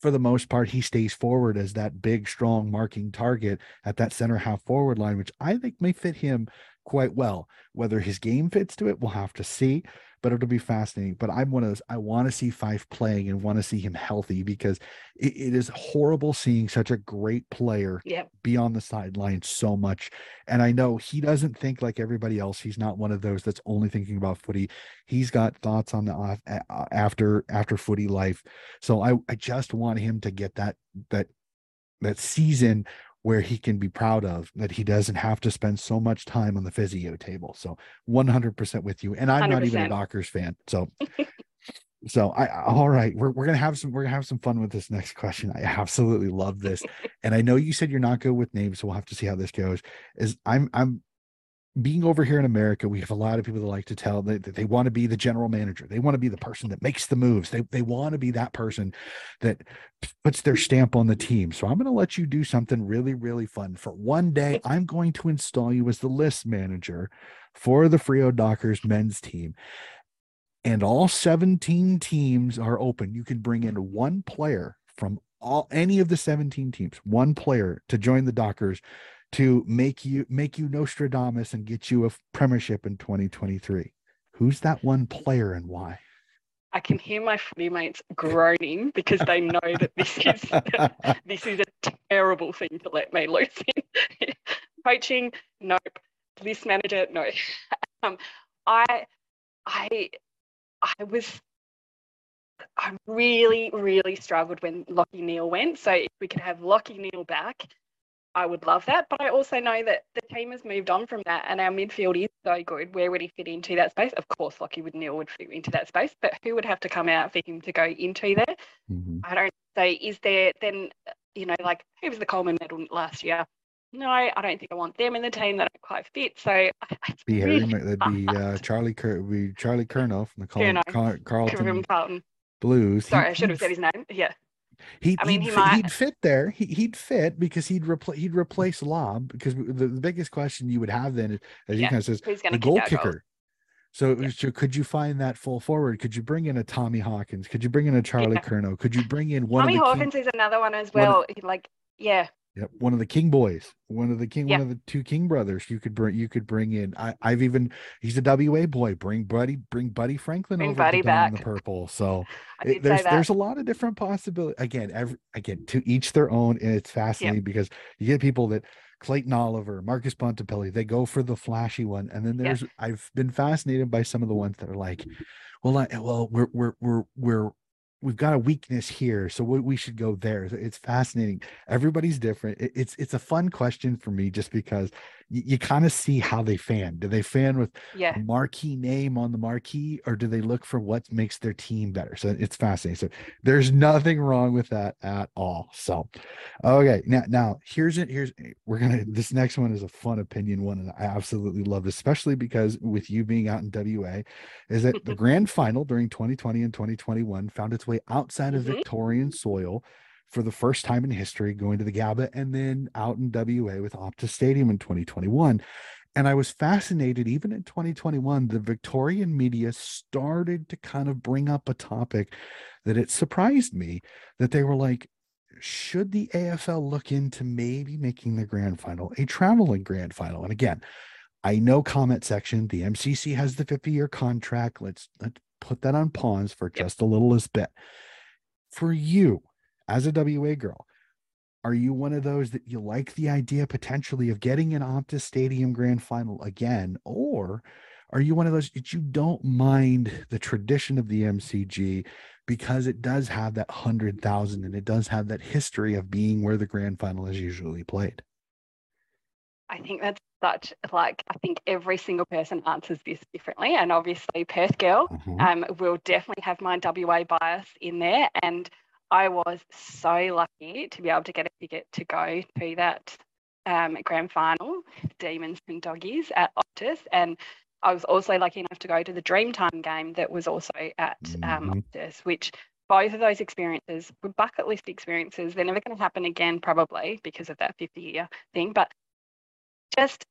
for the most part, he stays forward as that big, strong marking target at that center half forward line, which I think may fit him quite well. Whether his game fits to it, we'll have to see, but it'll be fascinating. But I'm one of those, I want to see Fyfe playing and want to see him healthy because it, it is horrible seeing such a great player yep. be on the sideline so much. And I know he doesn't think like everybody else. He's not one of those that's only thinking about footy. He's got thoughts on the off, after after footy life. So I, I just want him to get that that that season where he can be proud of that he doesn't have to spend so much time on the physio table. So 100% with you. And I'm 100%. not even a Dockers fan. So [laughs] so I all right, we're we're gonna have some we're gonna have some fun with this next question. I absolutely love this. and I know you said you're not good with names, so we'll have to see how this goes. Is I'm I'm being over here in America, we have a lot of people that like to tell that, that they want to be the general manager. They want to be the person that makes the moves. They, they want to be that person that puts their stamp on the team. So I'm going to let you do something really, really fun. For one day, I'm going to install you as the list manager for the Freo Dockers men's team. And all 17 teams are open. You can bring in one player from all any of the 17 teams, one player to join the Dockers to make you make you Nostradamus and get you a premiership in 2023. Who's that one player and why? I can hear my footy mates groaning because they know that this is [laughs] this is a terrible thing to let me loose in. [laughs] Coaching, nope. List manager, no. [laughs] Um, I I I was I really, really struggled when Lachie Neale went. So if we could have Lachie Neale back, I would love that. But I also know that the team has moved on from that and our midfield is so good. Where would he fit into that space? Of course, Lachie would Neale would fit into that space, but who would have to come out for him to go into there? Mm-hmm. I don't say, is there then, you know, like who was the Coleman medal last year? No, I don't think I want them in the team that don't quite fit. So [laughs] be Harry, that'd be uh, Charlie Cur- be Charlie Curnow from the Col- Car- Carlton, Carlton Blues. Sorry, he, I should have [laughs] said his name. Yeah. He, I mean, he'd, he might... he'd fit there. He, he'd fit because he'd replace he'd replace Lobb because the, the biggest question you would have then, is, as yeah. he kind of says, the goal kicker. So, yeah. so, could you find that full forward? Could you bring in a Tommy Hawkins? Could you bring in a Charlie yeah. Curnow? Could you bring in [laughs] one? Tommy Hawkins King, is another one as well. Of, like, yeah, Yep, one of the King boys, one of the King, one of the two King brothers. You could bring, you could bring in. I, I've even he's a WA boy. Bring Buddy, bring Buddy Franklin bring over Buddy to back. the purple. So [laughs] it, there's there's a lot of different possibilities. Again, every again to each their own, and it's fascinating yep. because you get people that Clayton Oliver, Marcus Bontempelli, they go for the flashy one, and then there's yep. I've been fascinated by some of the ones that are like, well, I, well, we're we're we're we're we've got a weakness here so we, we should go there. It's fascinating. Everybody's different. It, it's it's a fun question for me just because you, you kind of see how they fan. Do they fan with yeah. a marquee name on the marquee, or do they look for what makes their team better? So it's fascinating. So there's nothing wrong with that at all. So okay, now now here's it. Here's we're gonna this next one is a fun opinion one, and I absolutely love this, especially because with you being out in WA, is that [laughs] the grand final during 2020 and 2021 found its way outside of mm-hmm. Victorian soil for the first time in history going to the Gabba and then out in WA with Optus Stadium in 2021. And I was fascinated, even in 2021, the Victorian media started to kind of bring up a topic that it surprised me that they were like, should the AFL look into maybe making the grand final a traveling grand final? And again, I know comment section, the MCC has the 50 year contract. Let's, let's put that on pause for just a littlest bit. For you, as a WA girl, are you one of those that you like the idea potentially of getting an Optus Stadium grand final again? Or are you one of those that you don't mind the tradition of the MCG because it does have that 100,000 and it does have that history of being where the grand final is usually played? I think that's such like I think every single person answers this differently, and obviously Perth girl mm-hmm. um, will definitely have my WA bias in there, and I was so lucky to be able to get a ticket to go to that um, grand final, Demons and Doggies at Optus. And I was also lucky enough to go to the Dreamtime game that was also at um, mm-hmm. Optus, which both of those experiences were bucket list experiences. They're never going to happen again, probably because of that 50 year thing. But just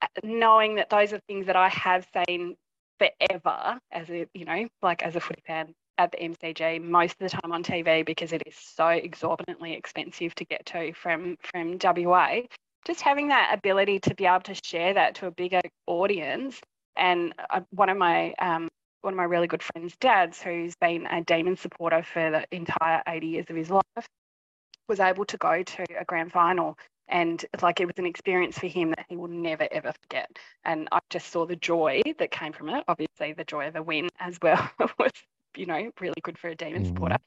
uh, knowing that those are things that I have seen forever as a, you know, like as a footy fan at the MCG most of the time on TV because it is so exorbitantly expensive to get to from from WA. Just having that ability to be able to share that to a bigger audience, and uh, one of my um, one of my really good friends' dads, who's been a Demon supporter for the entire 80 years of his life, was able to go to a grand final and it's like it was an experience for him that he will never ever forget and i just saw the joy that came from it obviously the joy of a win as well [laughs] was you know, really good for a demon mm-hmm. supporter.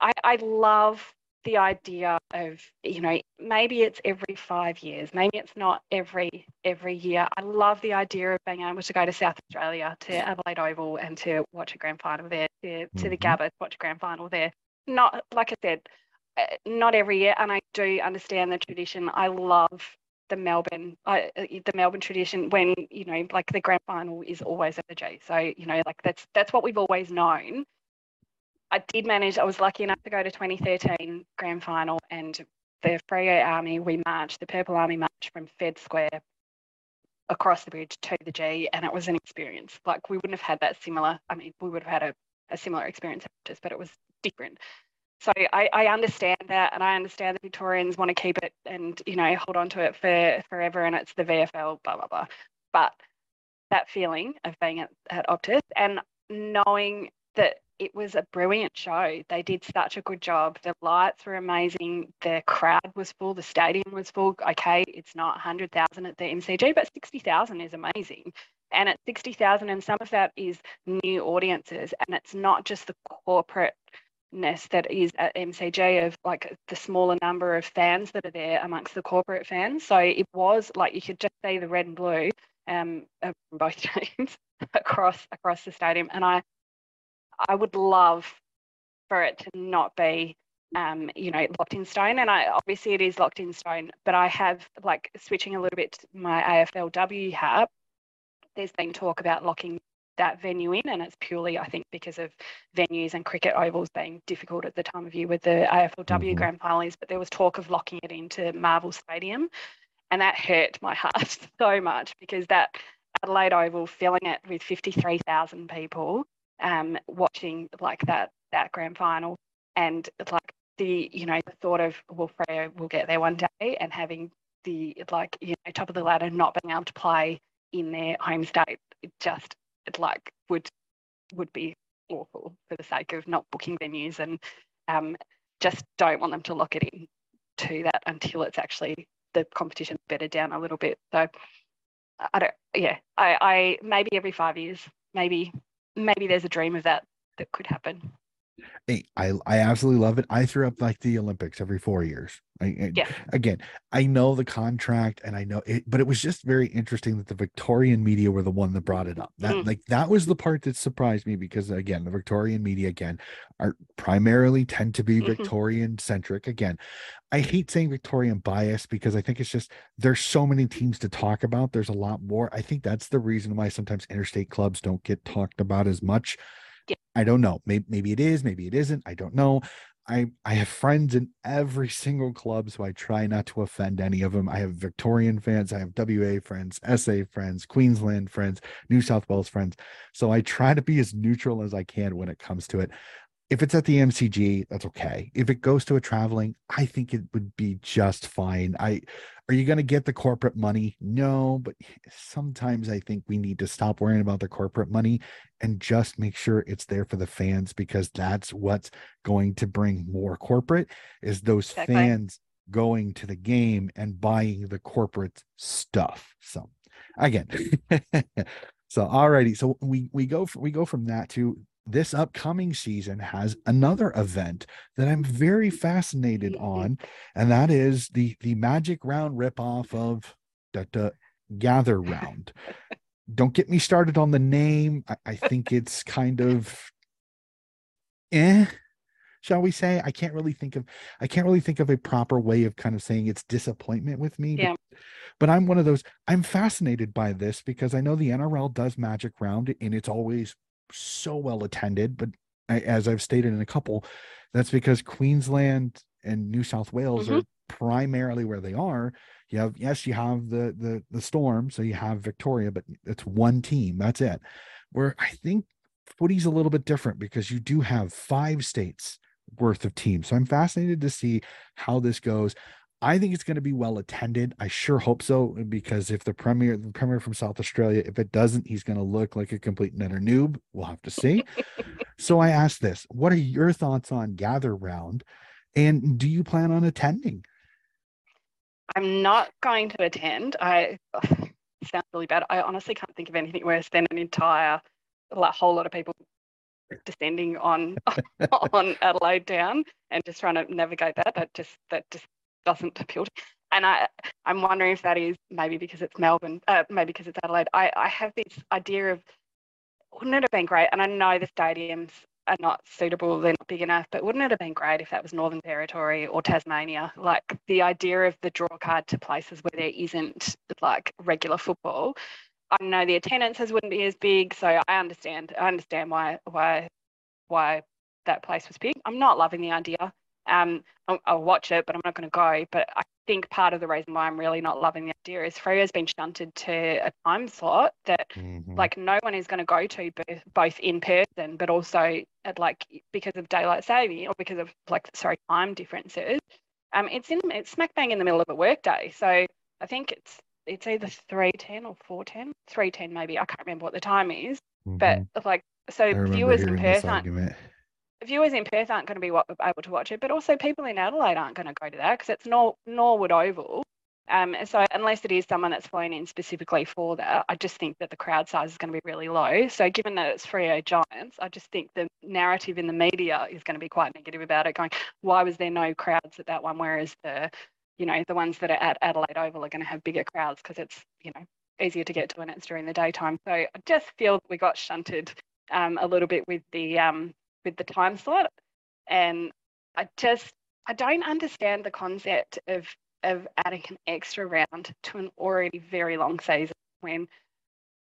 I, I love the idea of, you know, maybe it's every five years, maybe it's not every every year. I love the idea of being able to go to South Australia, to Adelaide Oval and to watch a grand final there, to, mm-hmm. to the mm-hmm. Gabba, watch a grand final there. Not like I said, uh, not every year, and I do understand the tradition. I love the Melbourne, uh, the Melbourne tradition when you know, like the grand final is always at the G. So you know, like that's that's what we've always known. I did manage. I was lucky enough to go to 2013 grand final, and the Freo Army we marched, the Purple Army marched from Fed Square across the bridge to the G, and it was an experience. Like we wouldn't have had that similar. I mean, we would have had a, a similar experience, but it was different. So I, I, understand that, and I understand the Victorians want to keep it and you know hold on to it for forever, and it's the VFL, blah blah blah. But that feeling of being at, at Optus and knowing that it was a brilliant show. They did such a good job. The lights were amazing. The crowd was full. The stadium was full. Okay, it's not 100,000 at the MCG, but 60,000 is amazing. And at 60,000, and some of that is new audiences, and it's not just the corporate ness that is at MCG of like the smaller number of fans that are there amongst the corporate fans. So it was like you could just see the red and blue um, from [laughs] both teams across across the stadium, and I I would love for it to not be um, you know locked in stone, and I obviously it is locked in stone, but I have like switching a little bit to my AFLW hat. There's been talk about locking that venue in, and it's purely, I think, because of venues and cricket ovals being difficult at the time of year with the AFLW mm-hmm. grand finals. But there was talk of locking it into Marvel Stadium, and that hurt my [laughs] heart so much because that Adelaide Oval filling it with 53,000 people um, watching like that that grand final, and like the you know the thought of well Freo will get there one day, and having the like you know top of the ladder not being able to play in their home state, it just like would would be awful for the sake of not booking venues and um, just don't want them to lock it in to that until it's actually the competition better down a little bit. So I don't, yeah, I, I maybe every five years, maybe maybe there's a dream of that that could happen. Hey, I I absolutely love it. I threw up like the Olympics every four years. I, yeah. Again, I know the contract and I know it, but it was just very interesting that the Victorian media were the one that brought it up. That mm. like that was the part that surprised me because again, the Victorian media again are primarily tend to be mm-hmm. Victorian centric. Again, I hate saying Victorian bias because I think it's just there's so many teams to talk about. There's a lot more. I think that's the reason why sometimes interstate clubs don't get talked about as much. I don't know. Maybe maybe it is, maybe it isn't. I don't know. I I have friends in every single club, so I try not to offend any of them. I have Victorian fans, I have WA friends, SA friends, Queensland friends, New South Wales friends. So I try to be as neutral as I can when it comes to it. If it's at the MCG, that's okay. If it goes to a traveling, I think it would be just fine. I are you going to get the corporate money? No, but sometimes I think we need to stop worrying about the corporate money and just make sure it's there for the fans because that's what's going to bring more corporate is those fans going to the game and buying the corporate stuff. So again, [laughs] so alrighty, so we we go we go from that to this upcoming season has another event that I'm very fascinated on, and that is the the Magic Round ripoff of the Gather Round. [laughs] Don't get me started on the name. I, I think it's kind of eh, shall we say? I can't really think of I can't really think of a proper way of kind of saying it's disappointment with me. Yeah. But, but I'm one of those. I'm fascinated by this because I know the NRL does Magic Round and it's always so well attended, but I, as I've stated in a couple, that's because Queensland and New South Wales mm-hmm. are primarily where they are. You have yes, you have the the the Storm, so you have Victoria, but it's one team. That's it. Where I think footy's a little bit different because you do have five states worth of teams. So I'm fascinated to see how this goes. I think it's going to be well attended. I sure hope so because if the premier, the premier from South Australia, if it doesn't, he's going to look like a complete netter noob. We'll have to see. [laughs] so I asked this: What are your thoughts on Gather Round, and do you plan on attending? I'm not going to attend. I ugh, sounds really bad. I honestly can't think of anything worse than an entire, like, whole lot of people descending on [laughs] on Adelaide Down and just trying to navigate that. That just that just doesn't appeal to me. and I, I'm wondering if that is maybe because it's Melbourne, uh, maybe because it's Adelaide. I, I have this idea of wouldn't it have been great? And I know the stadiums are not suitable, they're not big enough, but wouldn't it have been great if that was Northern Territory or Tasmania? Like the idea of the draw card to places where there isn't like regular football. I know the attendances wouldn't be as big, so I understand. I understand why why why that place was big. I'm not loving the idea. Um, I'll, I'll, watch it, but I'm not going to go. But I think part of the reason why I'm really not loving the idea is Freo's been shunted to a time slot that mm-hmm. like no one is going to go to both in person, but also at like because of daylight saving or because of like sorry time differences. Um, it's in it's smack bang in the middle of a workday, so I think it's it's either 310 or 410 310 maybe i can't remember what the time is mm-hmm. but like so viewers in person viewers in Perth aren't going to be able to watch it, but also people in Adelaide aren't going to go to that because it's Nor- Norwood Oval. Um, so unless it is someone that's flown in specifically for that, I just think that the crowd size is going to be really low. So given that it's Freo Giants, I just think the narrative in the media is going to be quite negative about it, going, why was there no crowds at that one, whereas the, you know, the ones that are at Adelaide Oval are going to have bigger crowds because it's, you know, easier to get to when it's during the daytime. So I just feel we got shunted um, a little bit with the um, with the time slot. And I just I don't understand the concept of of adding an extra round to an already very long season when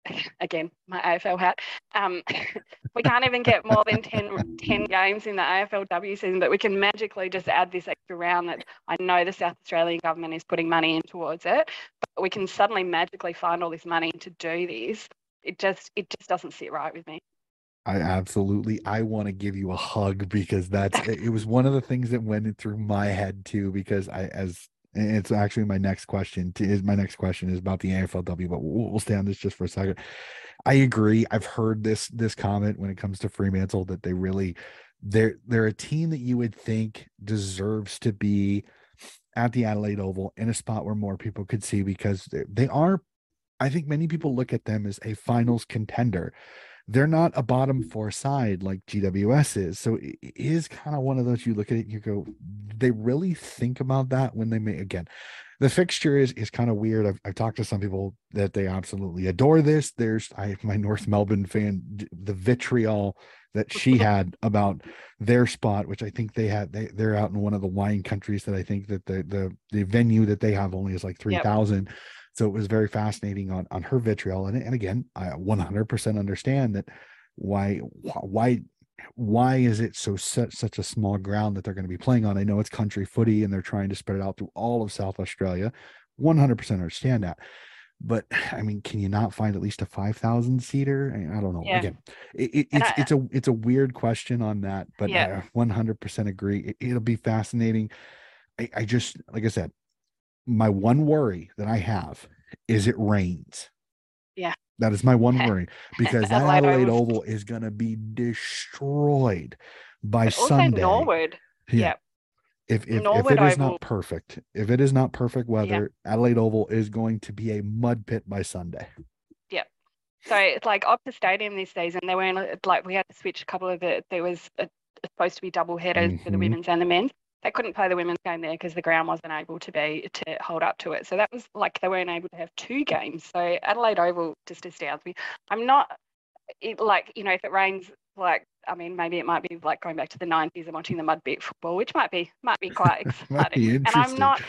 [laughs] again my AFL hat um, [laughs] we can't even get more than 10, 10 games in the AFLW season but we can magically just add this extra round that I know the South Australian government is putting money in towards it but we can suddenly magically find all this money to do this it just it just doesn't sit right with me I absolutely I want to give you a hug because that's [laughs] it was one of the things that went through my head too because I as it's actually my next question to, is my next question is about the AFLW but we'll, we'll stay on this just for a second. I agree. I've heard this this comment when it comes to Fremantle that they really they're they're a team that you would think deserves to be at the Adelaide Oval in a spot where more people could see because they are I think many people look at them as a finals contender they're not a bottom four side like GWS is. So it is kind of one of those you look at it and you go, they really think about that when they make again. The fixture is is kind of weird. I've, I've talked to some people that they absolutely adore this. There's I my North Melbourne fan, the vitriol that she [laughs] had about their spot, which I think they had they, they're out in one of the wine countries that I think that the the the venue that they have only is like three thousand. Yep so it was very fascinating on on her vitriol and, and again i 100% understand that why why why is it so such, such a small ground that they're going to be playing on? I know it's country footy and they're trying to spread it out through all of South Australia. 100% understand that. But I mean, can you not find at least a 5,000 seater? I, I, don't know. Yeah. Again, it, it, it's, I, it's a, it's a weird question on that, but yeah. I 100% agree. It, will be fascinating. I, I just, like I said, my one worry that I have is it rains. Yeah. That is my one [laughs] worry because that Adelaide Oval is going to be destroyed by but Sunday. Norwood. Yeah. yeah. If if, if it is Oval. not perfect, if it is not perfect weather, yeah. Adelaide Oval is going to be a mud pit by Sunday. Yeah. So it's like Optus Stadium this season. They weren't like we had to switch a couple of it. There was a, supposed to be double headers mm-hmm. for the mm-hmm. women's and the men's they couldn't play the women's game there because the ground wasn't able to be to hold up to it. So that was like they weren't able to have two games. So Adelaide Oval just astounds me. I'm not it, like you know if it rains like I mean maybe it might be like going back to the 90s and watching the mud bit football, which might be might be quite exciting. [laughs] might be and I'm not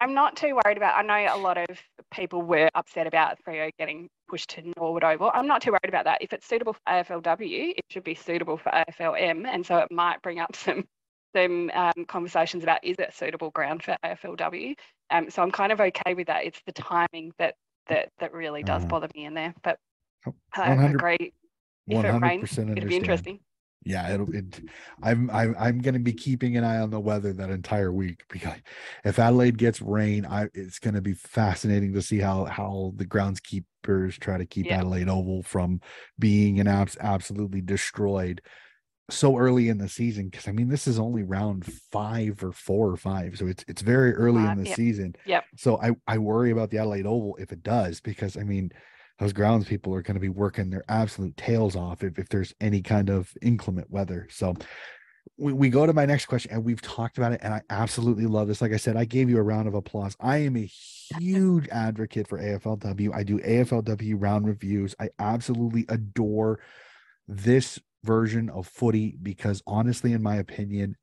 I'm not too worried about. I know a lot of people were upset about Freo getting pushed to Norwood Oval. I'm not too worried about that. If it's suitable for AFLW, it should be suitable for AFLM, and so it might bring up [laughs] some some um, conversations about is it suitable ground for AFLW. Um, so I'm kind of okay with that. It's the timing that that that really does uh, bother me in there. But I agree. If it rains, it'll be interesting. Yeah, it'll. It, I'm I'm I'm going to be keeping an eye on the weather that entire week because if Adelaide gets rain, I it's going to be fascinating to see how how the groundskeepers try to keep yeah. Adelaide Oval from being an abs absolutely destroyed so early in the season because I mean this is only round five or four or five, so it's it's very early uh, in the yep. season. Yep. So I I worry about the Adelaide Oval if it does because I mean those grounds people are going to be working their absolute tails off if if there's any kind of inclement weather. So we, we go to my next question and we've talked about it and I absolutely love this. Like I said, I gave you a round of applause. I am a huge advocate for AFLW. I do AFLW round reviews. I absolutely adore this version of footy because honestly, in my opinion,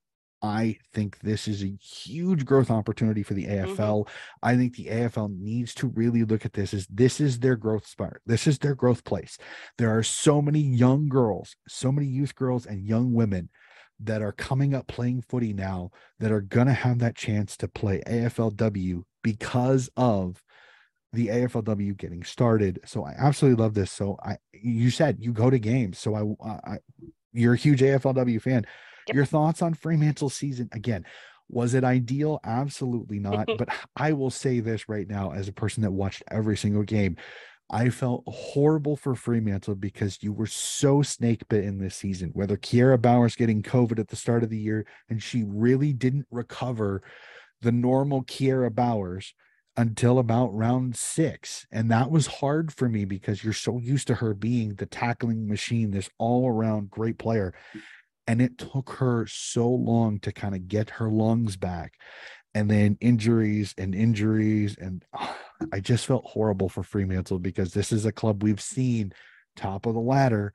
I think this is a huge growth opportunity for the AFL. Mm-hmm. I think the AFL needs to really look at this as this is their growth spot. This is their growth place. There are so many young girls, so many youth girls and young women that are coming up playing footy now that are going to have that chance to play AFLW because of the AFLW getting started. So I absolutely love this. So I, you said you go to games. So I, I you're a huge AFLW fan. Yep. Your thoughts on Fremantle season again? Was it ideal? Absolutely [laughs] not. but I will say this right now, as a person that watched every single game, I felt horrible for Fremantle because you were so snake bit in this season. Whether Kiara Bowers getting COVID at the start of the year and she really didn't recover the normal Kiara Bowers until about round six. And that was hard for me because you're so used to her being the tackling machine, this all around great player. And it took her so long to kind of get her lungs back. And then injuries and injuries. And oh, [sighs] I just felt horrible for Fremantle because this is a club we've seen top of the ladder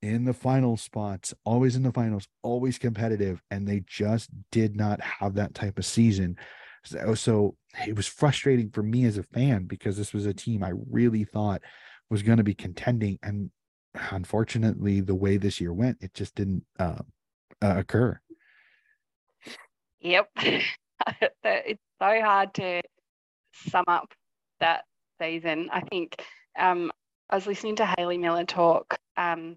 in the final spots, always in the finals, always competitive. And they just did not have that type of season. So, so it was frustrating for me as a fan because this was a team I really thought was going to be contending. And unfortunately, the way this year went, it just didn't uh, uh, occur. Yep. [laughs] it's so hard to sum up that season. I think um, I was listening to Hayley Miller talk um,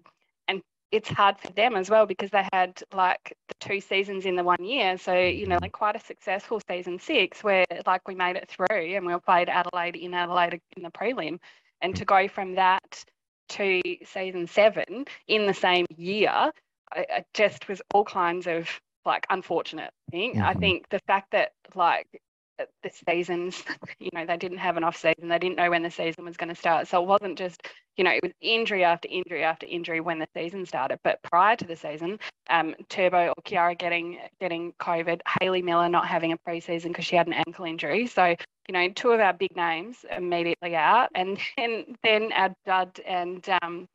it's hard for them as well because they had like the two seasons in the one year. So, you know, mm-hmm. like quite a successful season six where like we made it through and we played Adelaide in Adelaide in the prelim. And to go from that to season seven in the same year, it just was all kinds of like unfortunate thing. Mm-hmm. I think the fact that like the seasons, [laughs] you know, they didn't have an off season. They didn't know when the season was going to start. So it wasn't just, you know, it was injury after injury after injury when the season started. But prior to the season, um, Turbo or Kiara getting getting COVID, Hayley Miller not having a preseason because she had an ankle injury. So, you know, two of our big names immediately out. And [laughs] then then our Dud and um,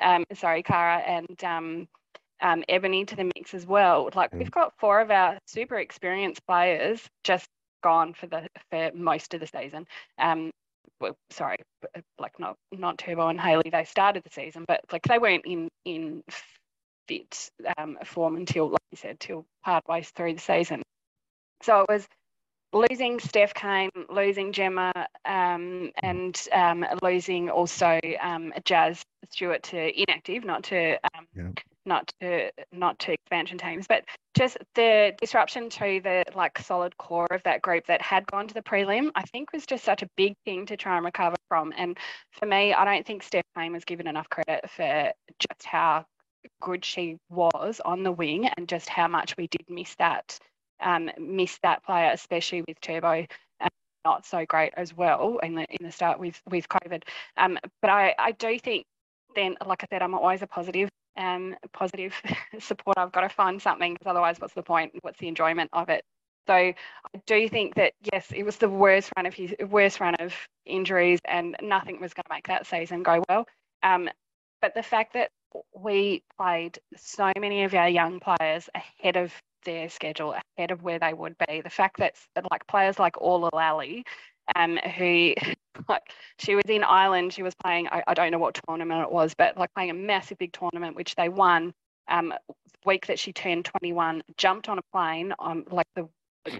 um, sorry, Kara and um, um, Ebony to the mix as well. Like mm. we've got four of our super experienced players just gone for the for most of the season. Um, well, sorry, like not not Turbo and Hayley, they started the season, but like they weren't in in fit um, form until, like you said, till partway through the season. So it was losing Steph Cain, losing Gemma, um, and um, losing also um, Jazz Stewart to inactive, not to um, yeah. Not to not to expansion teams, but just the disruption to the like solid core of that group that had gone to the prelim. I think was just such a big thing to try and recover from. And for me, I don't think Steph Cain was given enough credit for just how good she was on the wing and just how much we did miss that um, miss that player, especially with Turbo um, not so great as well in the in the start with with COVID. Um, but I I do think then, like I said, I'm always a positive um positive [laughs] support. I've got to find something because otherwise, what's the point? What's the enjoyment of it? So I do think that yes, it was the worst run of his worst run of injuries, and nothing was going to make that season go well. Um, but the fact that we played so many of our young players ahead of their schedule ahead of where they would be. The fact that like players like Orla um, who [laughs] like she was in Ireland, she was playing, I, I, don't know what tournament it was, but like playing a massive big tournament, which they won. Um, week that she turned 21, jumped on a plane um, like the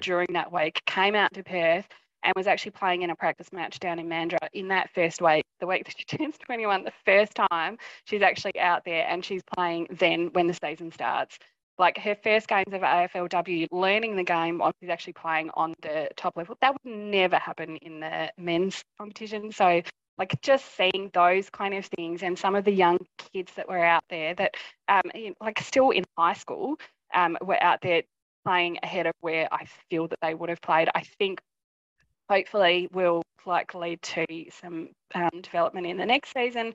during that week, came out to Perth and was actually playing in a practice match down in Mandurah in that first week, the week [laughs] that she turns 21, the first time she's actually out there and she's playing then when the season starts like her first games of AFLW, learning the game while she's actually playing on the top level. That would never happen in the men's competition. So, like, just seeing those kind of things and some of the young kids that were out there that, um, like, still in high school, um, were out there playing ahead of where I feel that they would have played. I think hopefully will like lead to some um, development in the next season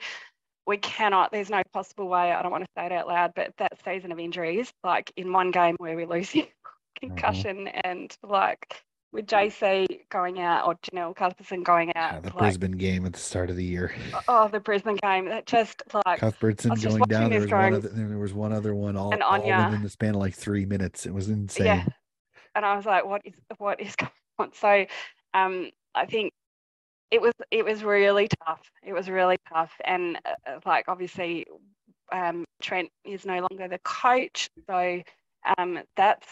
we cannot, there's no possible way, I don't want to say it out loud, but that season of injuries, like in one game where we're losing [laughs] concussion mm-hmm. and like with JC going out or Janelle Cuthbertson going out. Yeah, the like, Brisbane game at the start of the year. [laughs] Oh, the Brisbane game. That just like Cuthbertson going down. There was, one other, there was one other one all, and Aine, all within the span of like three minutes. It was insane. Yeah. And I was like, what is what is [laughs] going on? So um I think it was it was really tough. It was really tough, and uh, uh, like obviously, um, Trent is no longer the coach, so um, that's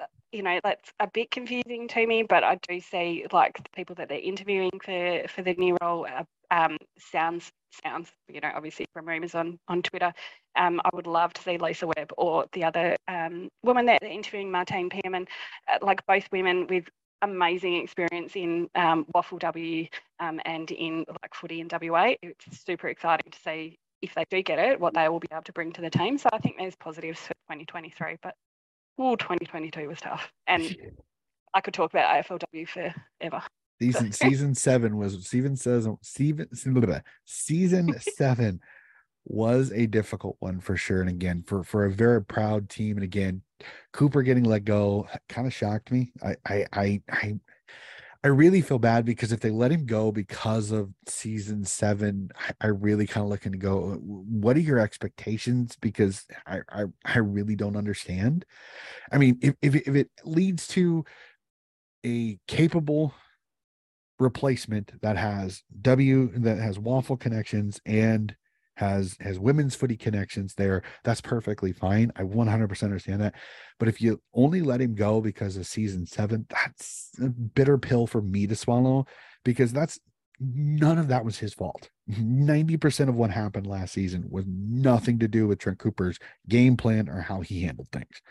uh, you know that's a bit confusing to me. But I do see like the people that they're interviewing for for the new role uh, um, sounds sounds you know obviously from rumors on on Twitter. Um, I would love to see Lisa Webb or the other um, woman that they're interviewing, Martine Pearman, uh, like both women with amazing experience in um, WAFL W um, and in like footy in WA. It's super exciting to see if they do get it, what they will be able to bring to the team. So I think there's positives for 2023, but oh, 2022 was tough. And [laughs] I could talk about AFLW forever. [laughs] Season season seven was Steven says Steven season seven was a difficult one for sure. And again, for for a very proud team, and again, Cooper getting let go kind of shocked me. I I I I I really feel bad because if they let him go because of season seven, I, I really kind of looking to go, what are your expectations? Because I, I, I really don't understand. I mean, if, if, if it leads to a capable replacement that has W that has WAFL connections and has has women's footy connections there that's perfectly fine. I 100% understand that. But if you only let him go because of season 7 that's a bitter pill for me to swallow because that's none of that was his fault. 90% of what happened last season was nothing to do with Trent Cooper's game plan or how he handled things.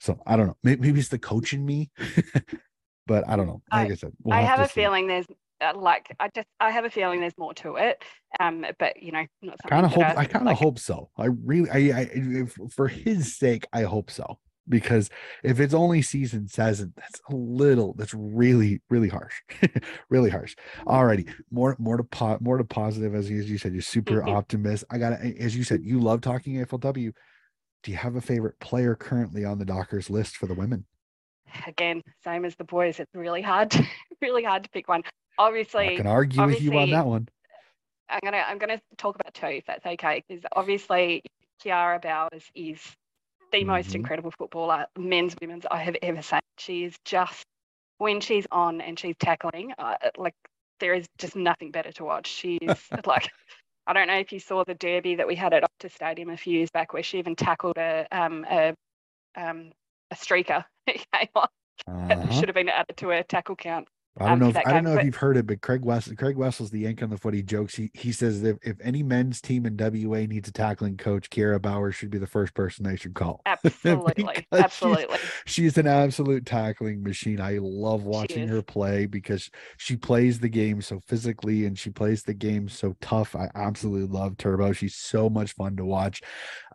So i don't know. Maybe, maybe it's the coach in me [laughs] but i don't know. Like i, I said we'll i have, have a see. feeling there's like I just I have a feeling there's more to it. Um, but you know, not kind of hope I, I kind of like, hope so. I really I, I if, for his sake I hope so because if it's only season seven, that's a little that's really really harsh, [laughs] really harsh. Alrighty, more more to po- more to positive as you, as you said. You're super [laughs] optimist. I got as you said you love talking AFLW. Do you have a favorite player currently on the Dockers list for the women? Again, same as the boys. It's really hard, [laughs] really hard to pick one obviously I can argue with you on that one. I'm gonna I'm gonna talk about two if that's okay, because obviously Kiara Bowers is the mm-hmm. most incredible footballer, men's, women's I have ever seen. She is just when she's on and she's tackling, uh, like there is just nothing better to watch. She's [laughs] like I don't know if you saw the derby that we had at Optus Stadium a few years back, where she even tackled a um, a, um, a streaker. [laughs] uh-huh. should have been added to her tackle count. I don't know. If, I don't know but, if you've heard it, but Craig West, Craig Wessels, the Yank on the footy jokes. He he says if, if any men's team in WA needs a tackling coach, Kiara Bowers should be the first person they should call. [laughs] Absolutely, absolutely. She's, she's, an absolute tackling machine. I love watching her play because she plays the game so physically and she plays the game so tough. I absolutely love Turbo. She's so much fun to watch,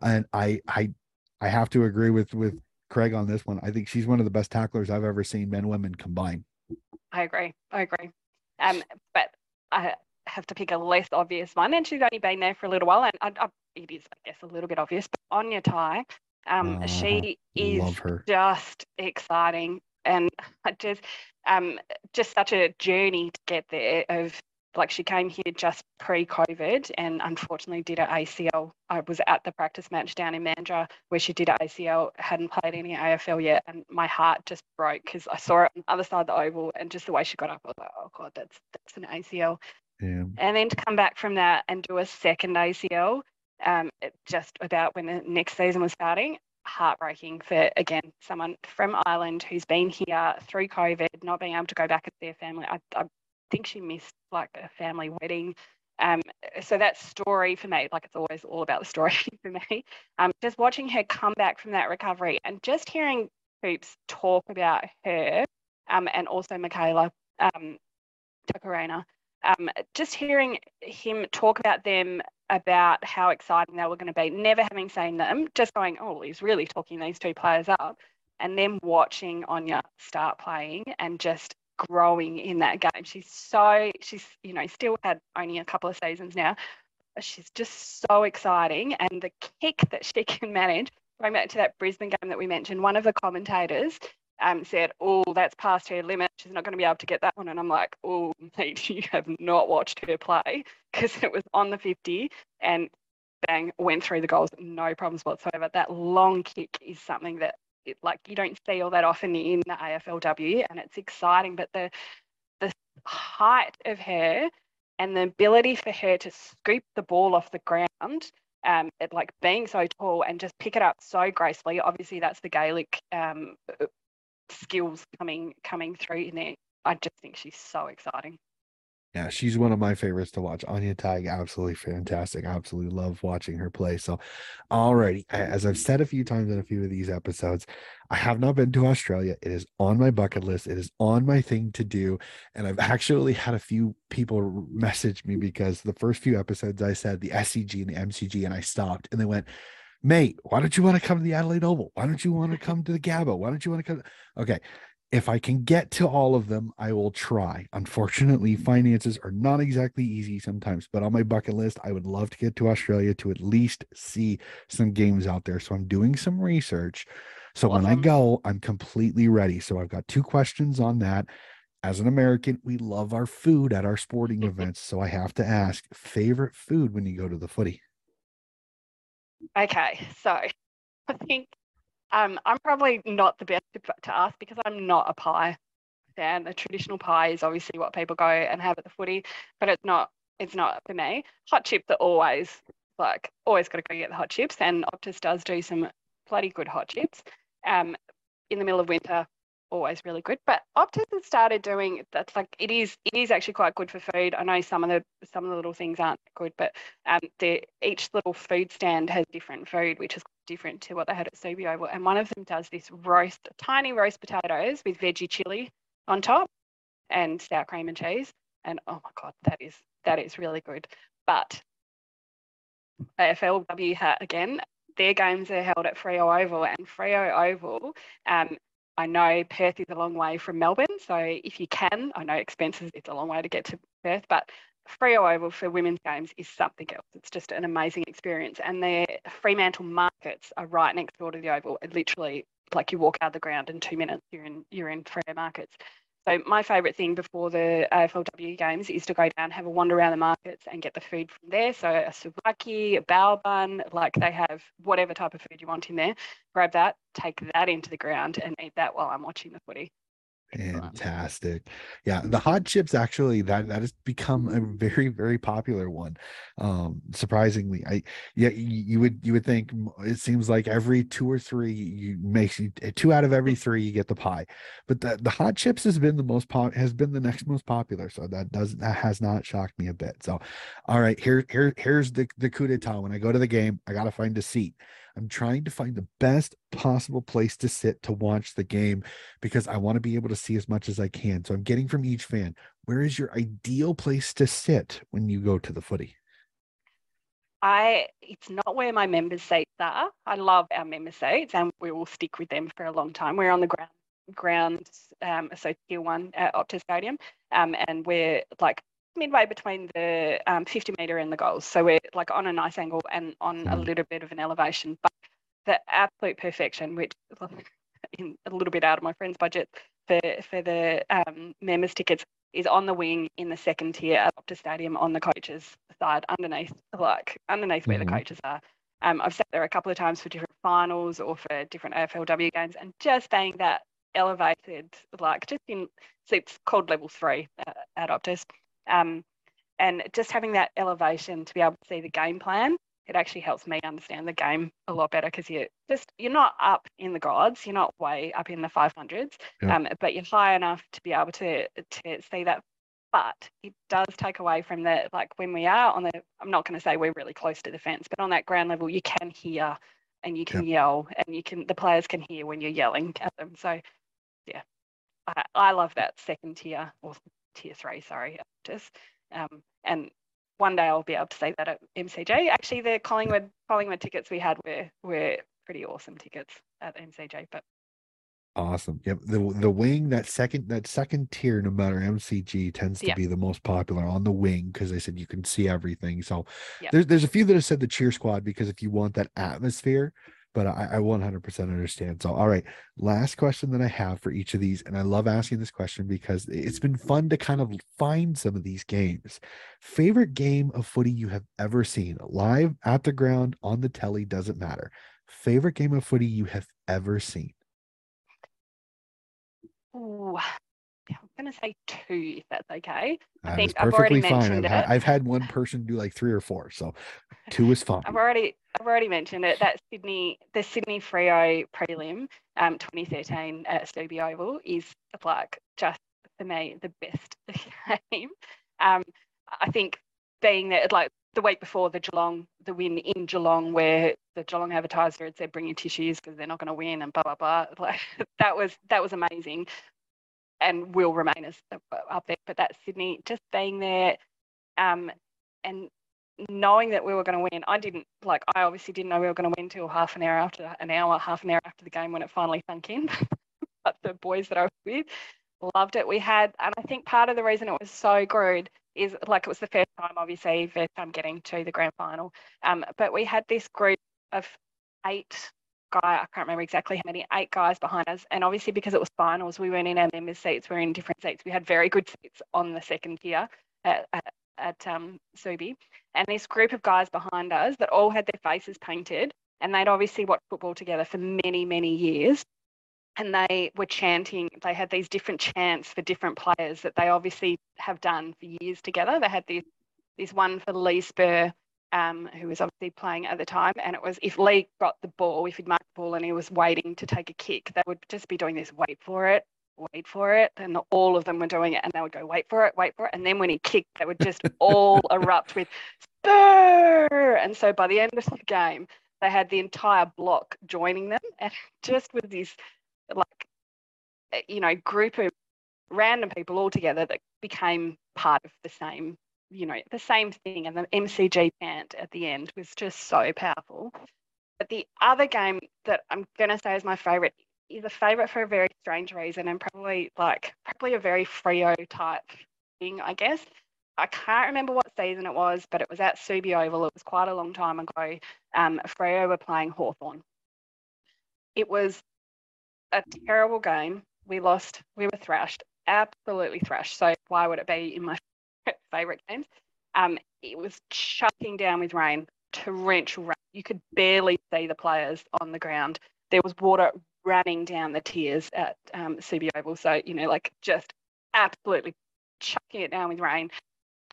and I I I have to agree with with Craig on this one. I think she's one of the best tacklers I've ever seen, men women combined. I agree. I agree. Um, but I have to pick a less obvious one, and she's only been there for a little while, and I, I, it is, I guess, a little bit obvious. But Aine Tighe, um, uh, she is just exciting, and just, um, just such a journey to get there of like she came here just pre-COVID and unfortunately did an ACL. I was at the practice match down in Mandurah where she did an ACL, hadn't played any AFL yet, and my heart just broke because I saw it on the other side of the oval and just the way she got up, I was like, oh god, that's that's an ACL. Yeah. And then to come back from that and do a second ACL, um, just about when the next season was starting, heartbreaking for again someone from Ireland who's been here through COVID, not being able to go back to their family. I, I think she missed like a family wedding. Um, so that story for me, like it's always all about the story [laughs] for me. Um, just watching her come back from that recovery and just hearing Hoops talk about her um, and also Michaela um, Tukarena, um, just hearing him talk about them about how exciting they were going to be, never having seen them, just going, oh, he's really talking these two players up, and then watching Aine start playing and just growing in that game. She's so she's you know still had only a couple of seasons now. she's just so exciting, and the kick that she [laughs] can manage. Going back to that Brisbane game that we mentioned, one of the commentators um, said, "Oh, that's past her limit. She's not going to be able to get that one." And I'm like, "Oh, [laughs] mate, you have not watched her play [laughs] because it was on the 50 and bang went through the goals, no problems whatsoever. That long kick is something that it, like you don't see all that often in the AFLW, and it's exciting. But the the height of her and the ability for her to scoop the ball off the ground, um, it, like being so tall and just pick it up so gracefully. Obviously, that's the Gaelic um, skills coming coming through in there. I just think she's so exciting. Yeah, she's one of my favorites to watch. Aine Tighe, absolutely fantastic. Absolutely love watching her play. So, already, as I've said a few times in a few of these episodes, I have not been to Australia. It is on my bucket list. It is on my thing to do. And I've actually had a few people message me because the first few episodes I said the SCG and the MCG, and I stopped and they went, Mate, why don't you want to come to the Adelaide Oval? Why don't you want to come to the Gabba? Why don't you want to come? Okay if I can get to all of them, I will try. Unfortunately, finances are not exactly easy sometimes, but on my bucket list, I would love to get to Australia to at least see some games out there. So I'm doing some research. So awesome. when I go, I'm completely ready. So I've got two questions on that. As an American, we love our food at our sporting [laughs] events. So I have to ask favorite food when you go to the footy? Okay. So [laughs] I think um, I'm probably not the best to, to ask because I'm not a pie fan. A traditional pie is obviously what people go and have at the footy, but it's not. It's not for me. Hot chips are always like always got to go get the hot chips, and Optus does do some bloody good hot chips. Um, in the middle of winter, always really good. But Optus has started doing that's like it is it is actually quite good for food. I know some of the some of the little things aren't good, but um, the each little food stand has different food, which is different to what they had at Subi Oval. And one of them does this roast, tiny roast potatoes with veggie chili on top and sour cream and cheese. And oh my god, that is that is really good. But AFLW hat again, their games are held at Freo Oval, and Freo Oval um, I know Perth is a long way from Melbourne, so if you can, I know expenses, it's a long way to get to Perth, but Freo Oval for women's games is something else. It's just an amazing experience. And their Fremantle markets are right next door to the Oval. It literally, like you walk out of the ground in two minutes, you're in you're in Freo markets. So my favourite thing before the AFLW games is to go down, have a wander around the markets and get the food from there. So a souvlaki, a bao bun, like they have whatever type of food you want in there. Grab that, take that into the ground and eat that while I'm watching the footy. Fantastic. Yeah, the hot chips actually that that has become a very very popular one. Um surprisingly, I yeah you, would you would think it seems like every two or three you makes you two out of every three you get the pie. But the the hot chips has been the most pop has been the next most popular, so that doesn't that has not shocked me a bit. So all right, here here here's the the coup d'etat. When I go to the game, I got to find a seat. I'm trying to find the best possible place to sit to watch the game because I want to be able to see as much as I can. So I'm getting from each fan, where is your ideal place to sit when you go to the footy? I it's not where my members seats are. I love our member seats and we will stick with them for a long time. We're on the ground ground um so tier one at Optus Stadium. Um and we're like midway between the um, 50 meter and the goals. So we're like on a nice angle and on a mm. little bit of an elevation. But the absolute perfection, which [laughs] in a little bit out of my friend's budget for for the um, members tickets, is on the wing in the second tier at Optus Stadium on the coaches side, underneath like underneath where mm-hmm. the coaches are. Um, I've sat there a couple of times for different finals or for different AFLW games, and just being that elevated, like just in seats called level three uh, at Optus, um, and just having that elevation to be able to see the game plan, it actually helps me understand the game a lot better because you're just you're not up in the gods, you're not way up in the 500s, yeah. um, but you're high enough to be able to to see that. But it does take away from the like when we are on the. I'm not going to say we're really close to the fence, but on that ground level, you can hear and you can yell and you can the players can hear when you're yelling at them. So yeah, I, I love that second tier or tier three, sorry, just um, and one day I'll be able to say that at MCG. Actually, the Collingwood Collingwood tickets we had were were pretty awesome tickets at MCG, but awesome. Yep. The the wing that second that second tier, no matter MCG, tends to yep. be the most popular on the wing because they said you can see everything. So yep. there's there's a few that have said the cheer squad because if you want that atmosphere, but I, I 100% understand. So, all right, last question that I have for each of these, and I love asking this question because it's been fun to kind of find some of these games. Favorite game of footy you have ever seen, live at the ground, on the telly, doesn't matter. Favorite game of footy you have ever seen? Ooh, I'm going to say two, if that's okay. I think I've already mentioned I've, it. I've had one person do like three or four, so two is [laughs] fine. I've already I've already mentioned it. That Sydney, the Sydney Freo prelim, um, 2013 at Subi Oval is like just for me the best [laughs] game. Um, I think being there like the week before the Geelong, the win in Geelong, where the Geelong advertiser had said, "Bring your tissues because they're not going to win," and blah blah blah. [laughs] Like that was that was amazing, and will remain as up there. But that Sydney, just being there, um, and knowing that we were going to win, I didn't like. I obviously didn't know we were going to win till half an hour after an hour, half an hour after the game when it finally sunk in. [laughs] but the boys that I was with loved it. We had, and I think part of the reason it was so good is like it was the first time, obviously, first time getting to the grand final. Um, but we had this group of eight guy, I can't remember exactly how many, eight guys behind us. And obviously, because it was finals, we weren't in our members' seats, we were in different seats. We had very good seats on the second tier at, at, at um, Subi. And this group of guys behind us that all had their faces painted, and they'd obviously watched football together for many, many years. And they were chanting, they had these different chants for different players that they obviously have done for years together. They had this, this one for Lee Spurr, um, who was obviously playing at the time. And it was if Lee got the ball, if he'd marked the ball and he was waiting to take a kick, they would just be doing this wait for it, wait for it. And all of them were doing it and they would go, wait for it, wait for it. And then when he kicked, they would just [laughs] all erupt with Spurr, And so by the end of the game, they had the entire block joining them. And [laughs] just with this, like, eh, you know, group of random people all together that became part of the same, you know, the same thing. And the MCG chant at the end was just so powerful. But the other game that I'm going to say is my favorite is a favorite for a very strange reason and probably like probably a very Freo type thing, I guess. I can't remember what season it was, but it was at Subi Oval. It was quite a long time ago. Um, Freo were playing Hawthorn. It was a terrible game. We lost. We were thrashed, absolutely thrashed. So why would it be in my [laughs] favourite games? Um, it was chucking down with rain, torrential rain. You could barely see the players on the ground. There was water running down the tiers at um, Subi Oval. So, you know, like just absolutely chucking it down with rain.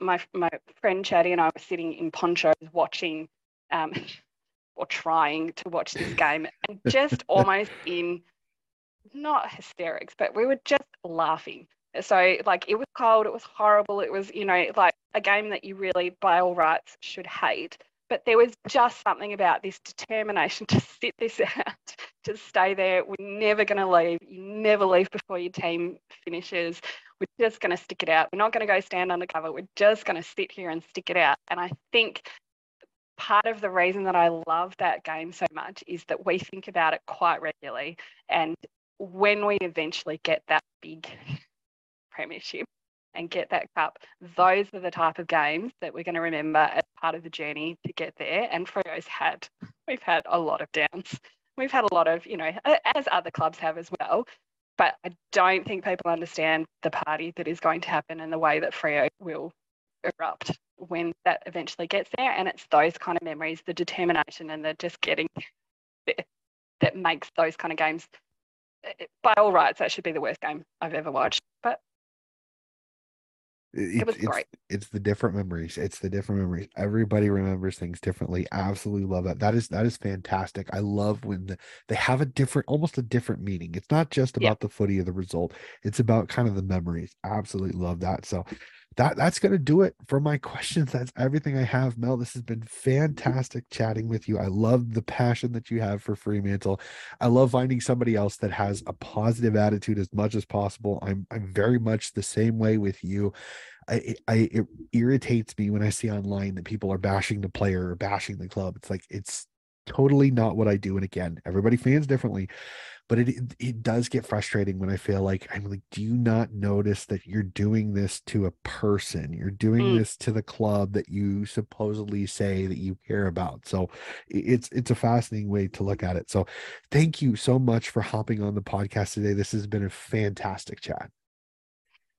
My, my friend Chatty and I were sitting in ponchos watching um, [laughs] or trying to watch this game and just [laughs] almost in not hysterics, but we were just laughing. So, like, it was cold, it was horrible, it was, you know, like a game that you really, by all rights, should hate. But there was just something about this determination [laughs] to sit this out, to stay there. We're never going to leave. You never leave before your team finishes. We're just going to stick it out. We're not going to go stand undercover. We're just going to sit here and stick it out. And I think part of the reason that I love that game so much is that we think about it quite regularly. And when we eventually get that big premiership and get that cup, those are the type of games that we're going to remember as part of the journey to get there. And Freo's had, we've had a lot of downs. We've had a lot of, you know, as other clubs have as well. But I don't think people understand the party that is going to happen and the way that Freo will erupt when that eventually gets there. And it's those kind of memories, the determination and the just getting there that makes those kind of games. Eh, by all rights, that should be the worst game I've ever watched. But it, it was it's, great. It's the different memories. It's the different memories. Everybody remembers things differently. Absolutely love that. That is that is fantastic. I love when the, they have a different, almost a different meaning. It's not just about the footy or the result. It's about kind of the memories. Absolutely love that. So that that's gonna do it for my [laughs] questions. That's everything I have. Mel, this has been fantastic chatting with you. I love the passion that you have for Fremantle. I love finding somebody else that has a positive attitude as much as possible. I'm I'm very much the same way with you. I, I it irritates me when I see online that people are bashing the player or bashing the club. It's like it's totally not what I do. And again, everybody fans differently but it, it, does get frustrating when I feel like I'm like, do you not notice that you're doing this to a person? You're doing mm. this to the club that you supposedly say that you care about. So it's it's a fascinating way to look at it. So thank you so much for hopping on the podcast today. This has been a fantastic chat.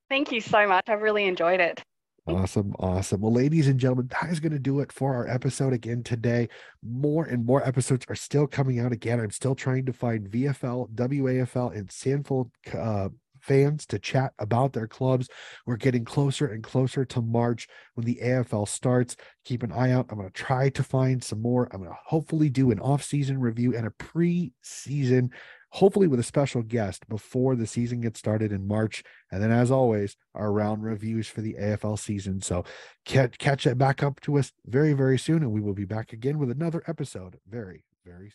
Thank you so much. I've really enjoyed it. Awesome. Awesome. Well, ladies and gentlemen, that is going to do it for our episode again today. More and more episodes are still coming out again. I'm still trying to find VFL, WAFL, and SANFL uh, fans to chat about their clubs. We're getting closer and closer to March when the AFL starts. Keep an eye out. I'm going to try to find some more. I'm going to hopefully do an off-season review and a pre-season hopefully with a special guest before the season gets started in March. And then, as always, our round reviews for the AFL season. So catch, catch it back up to us very, very soon. And we will be back again with another episode very, very soon.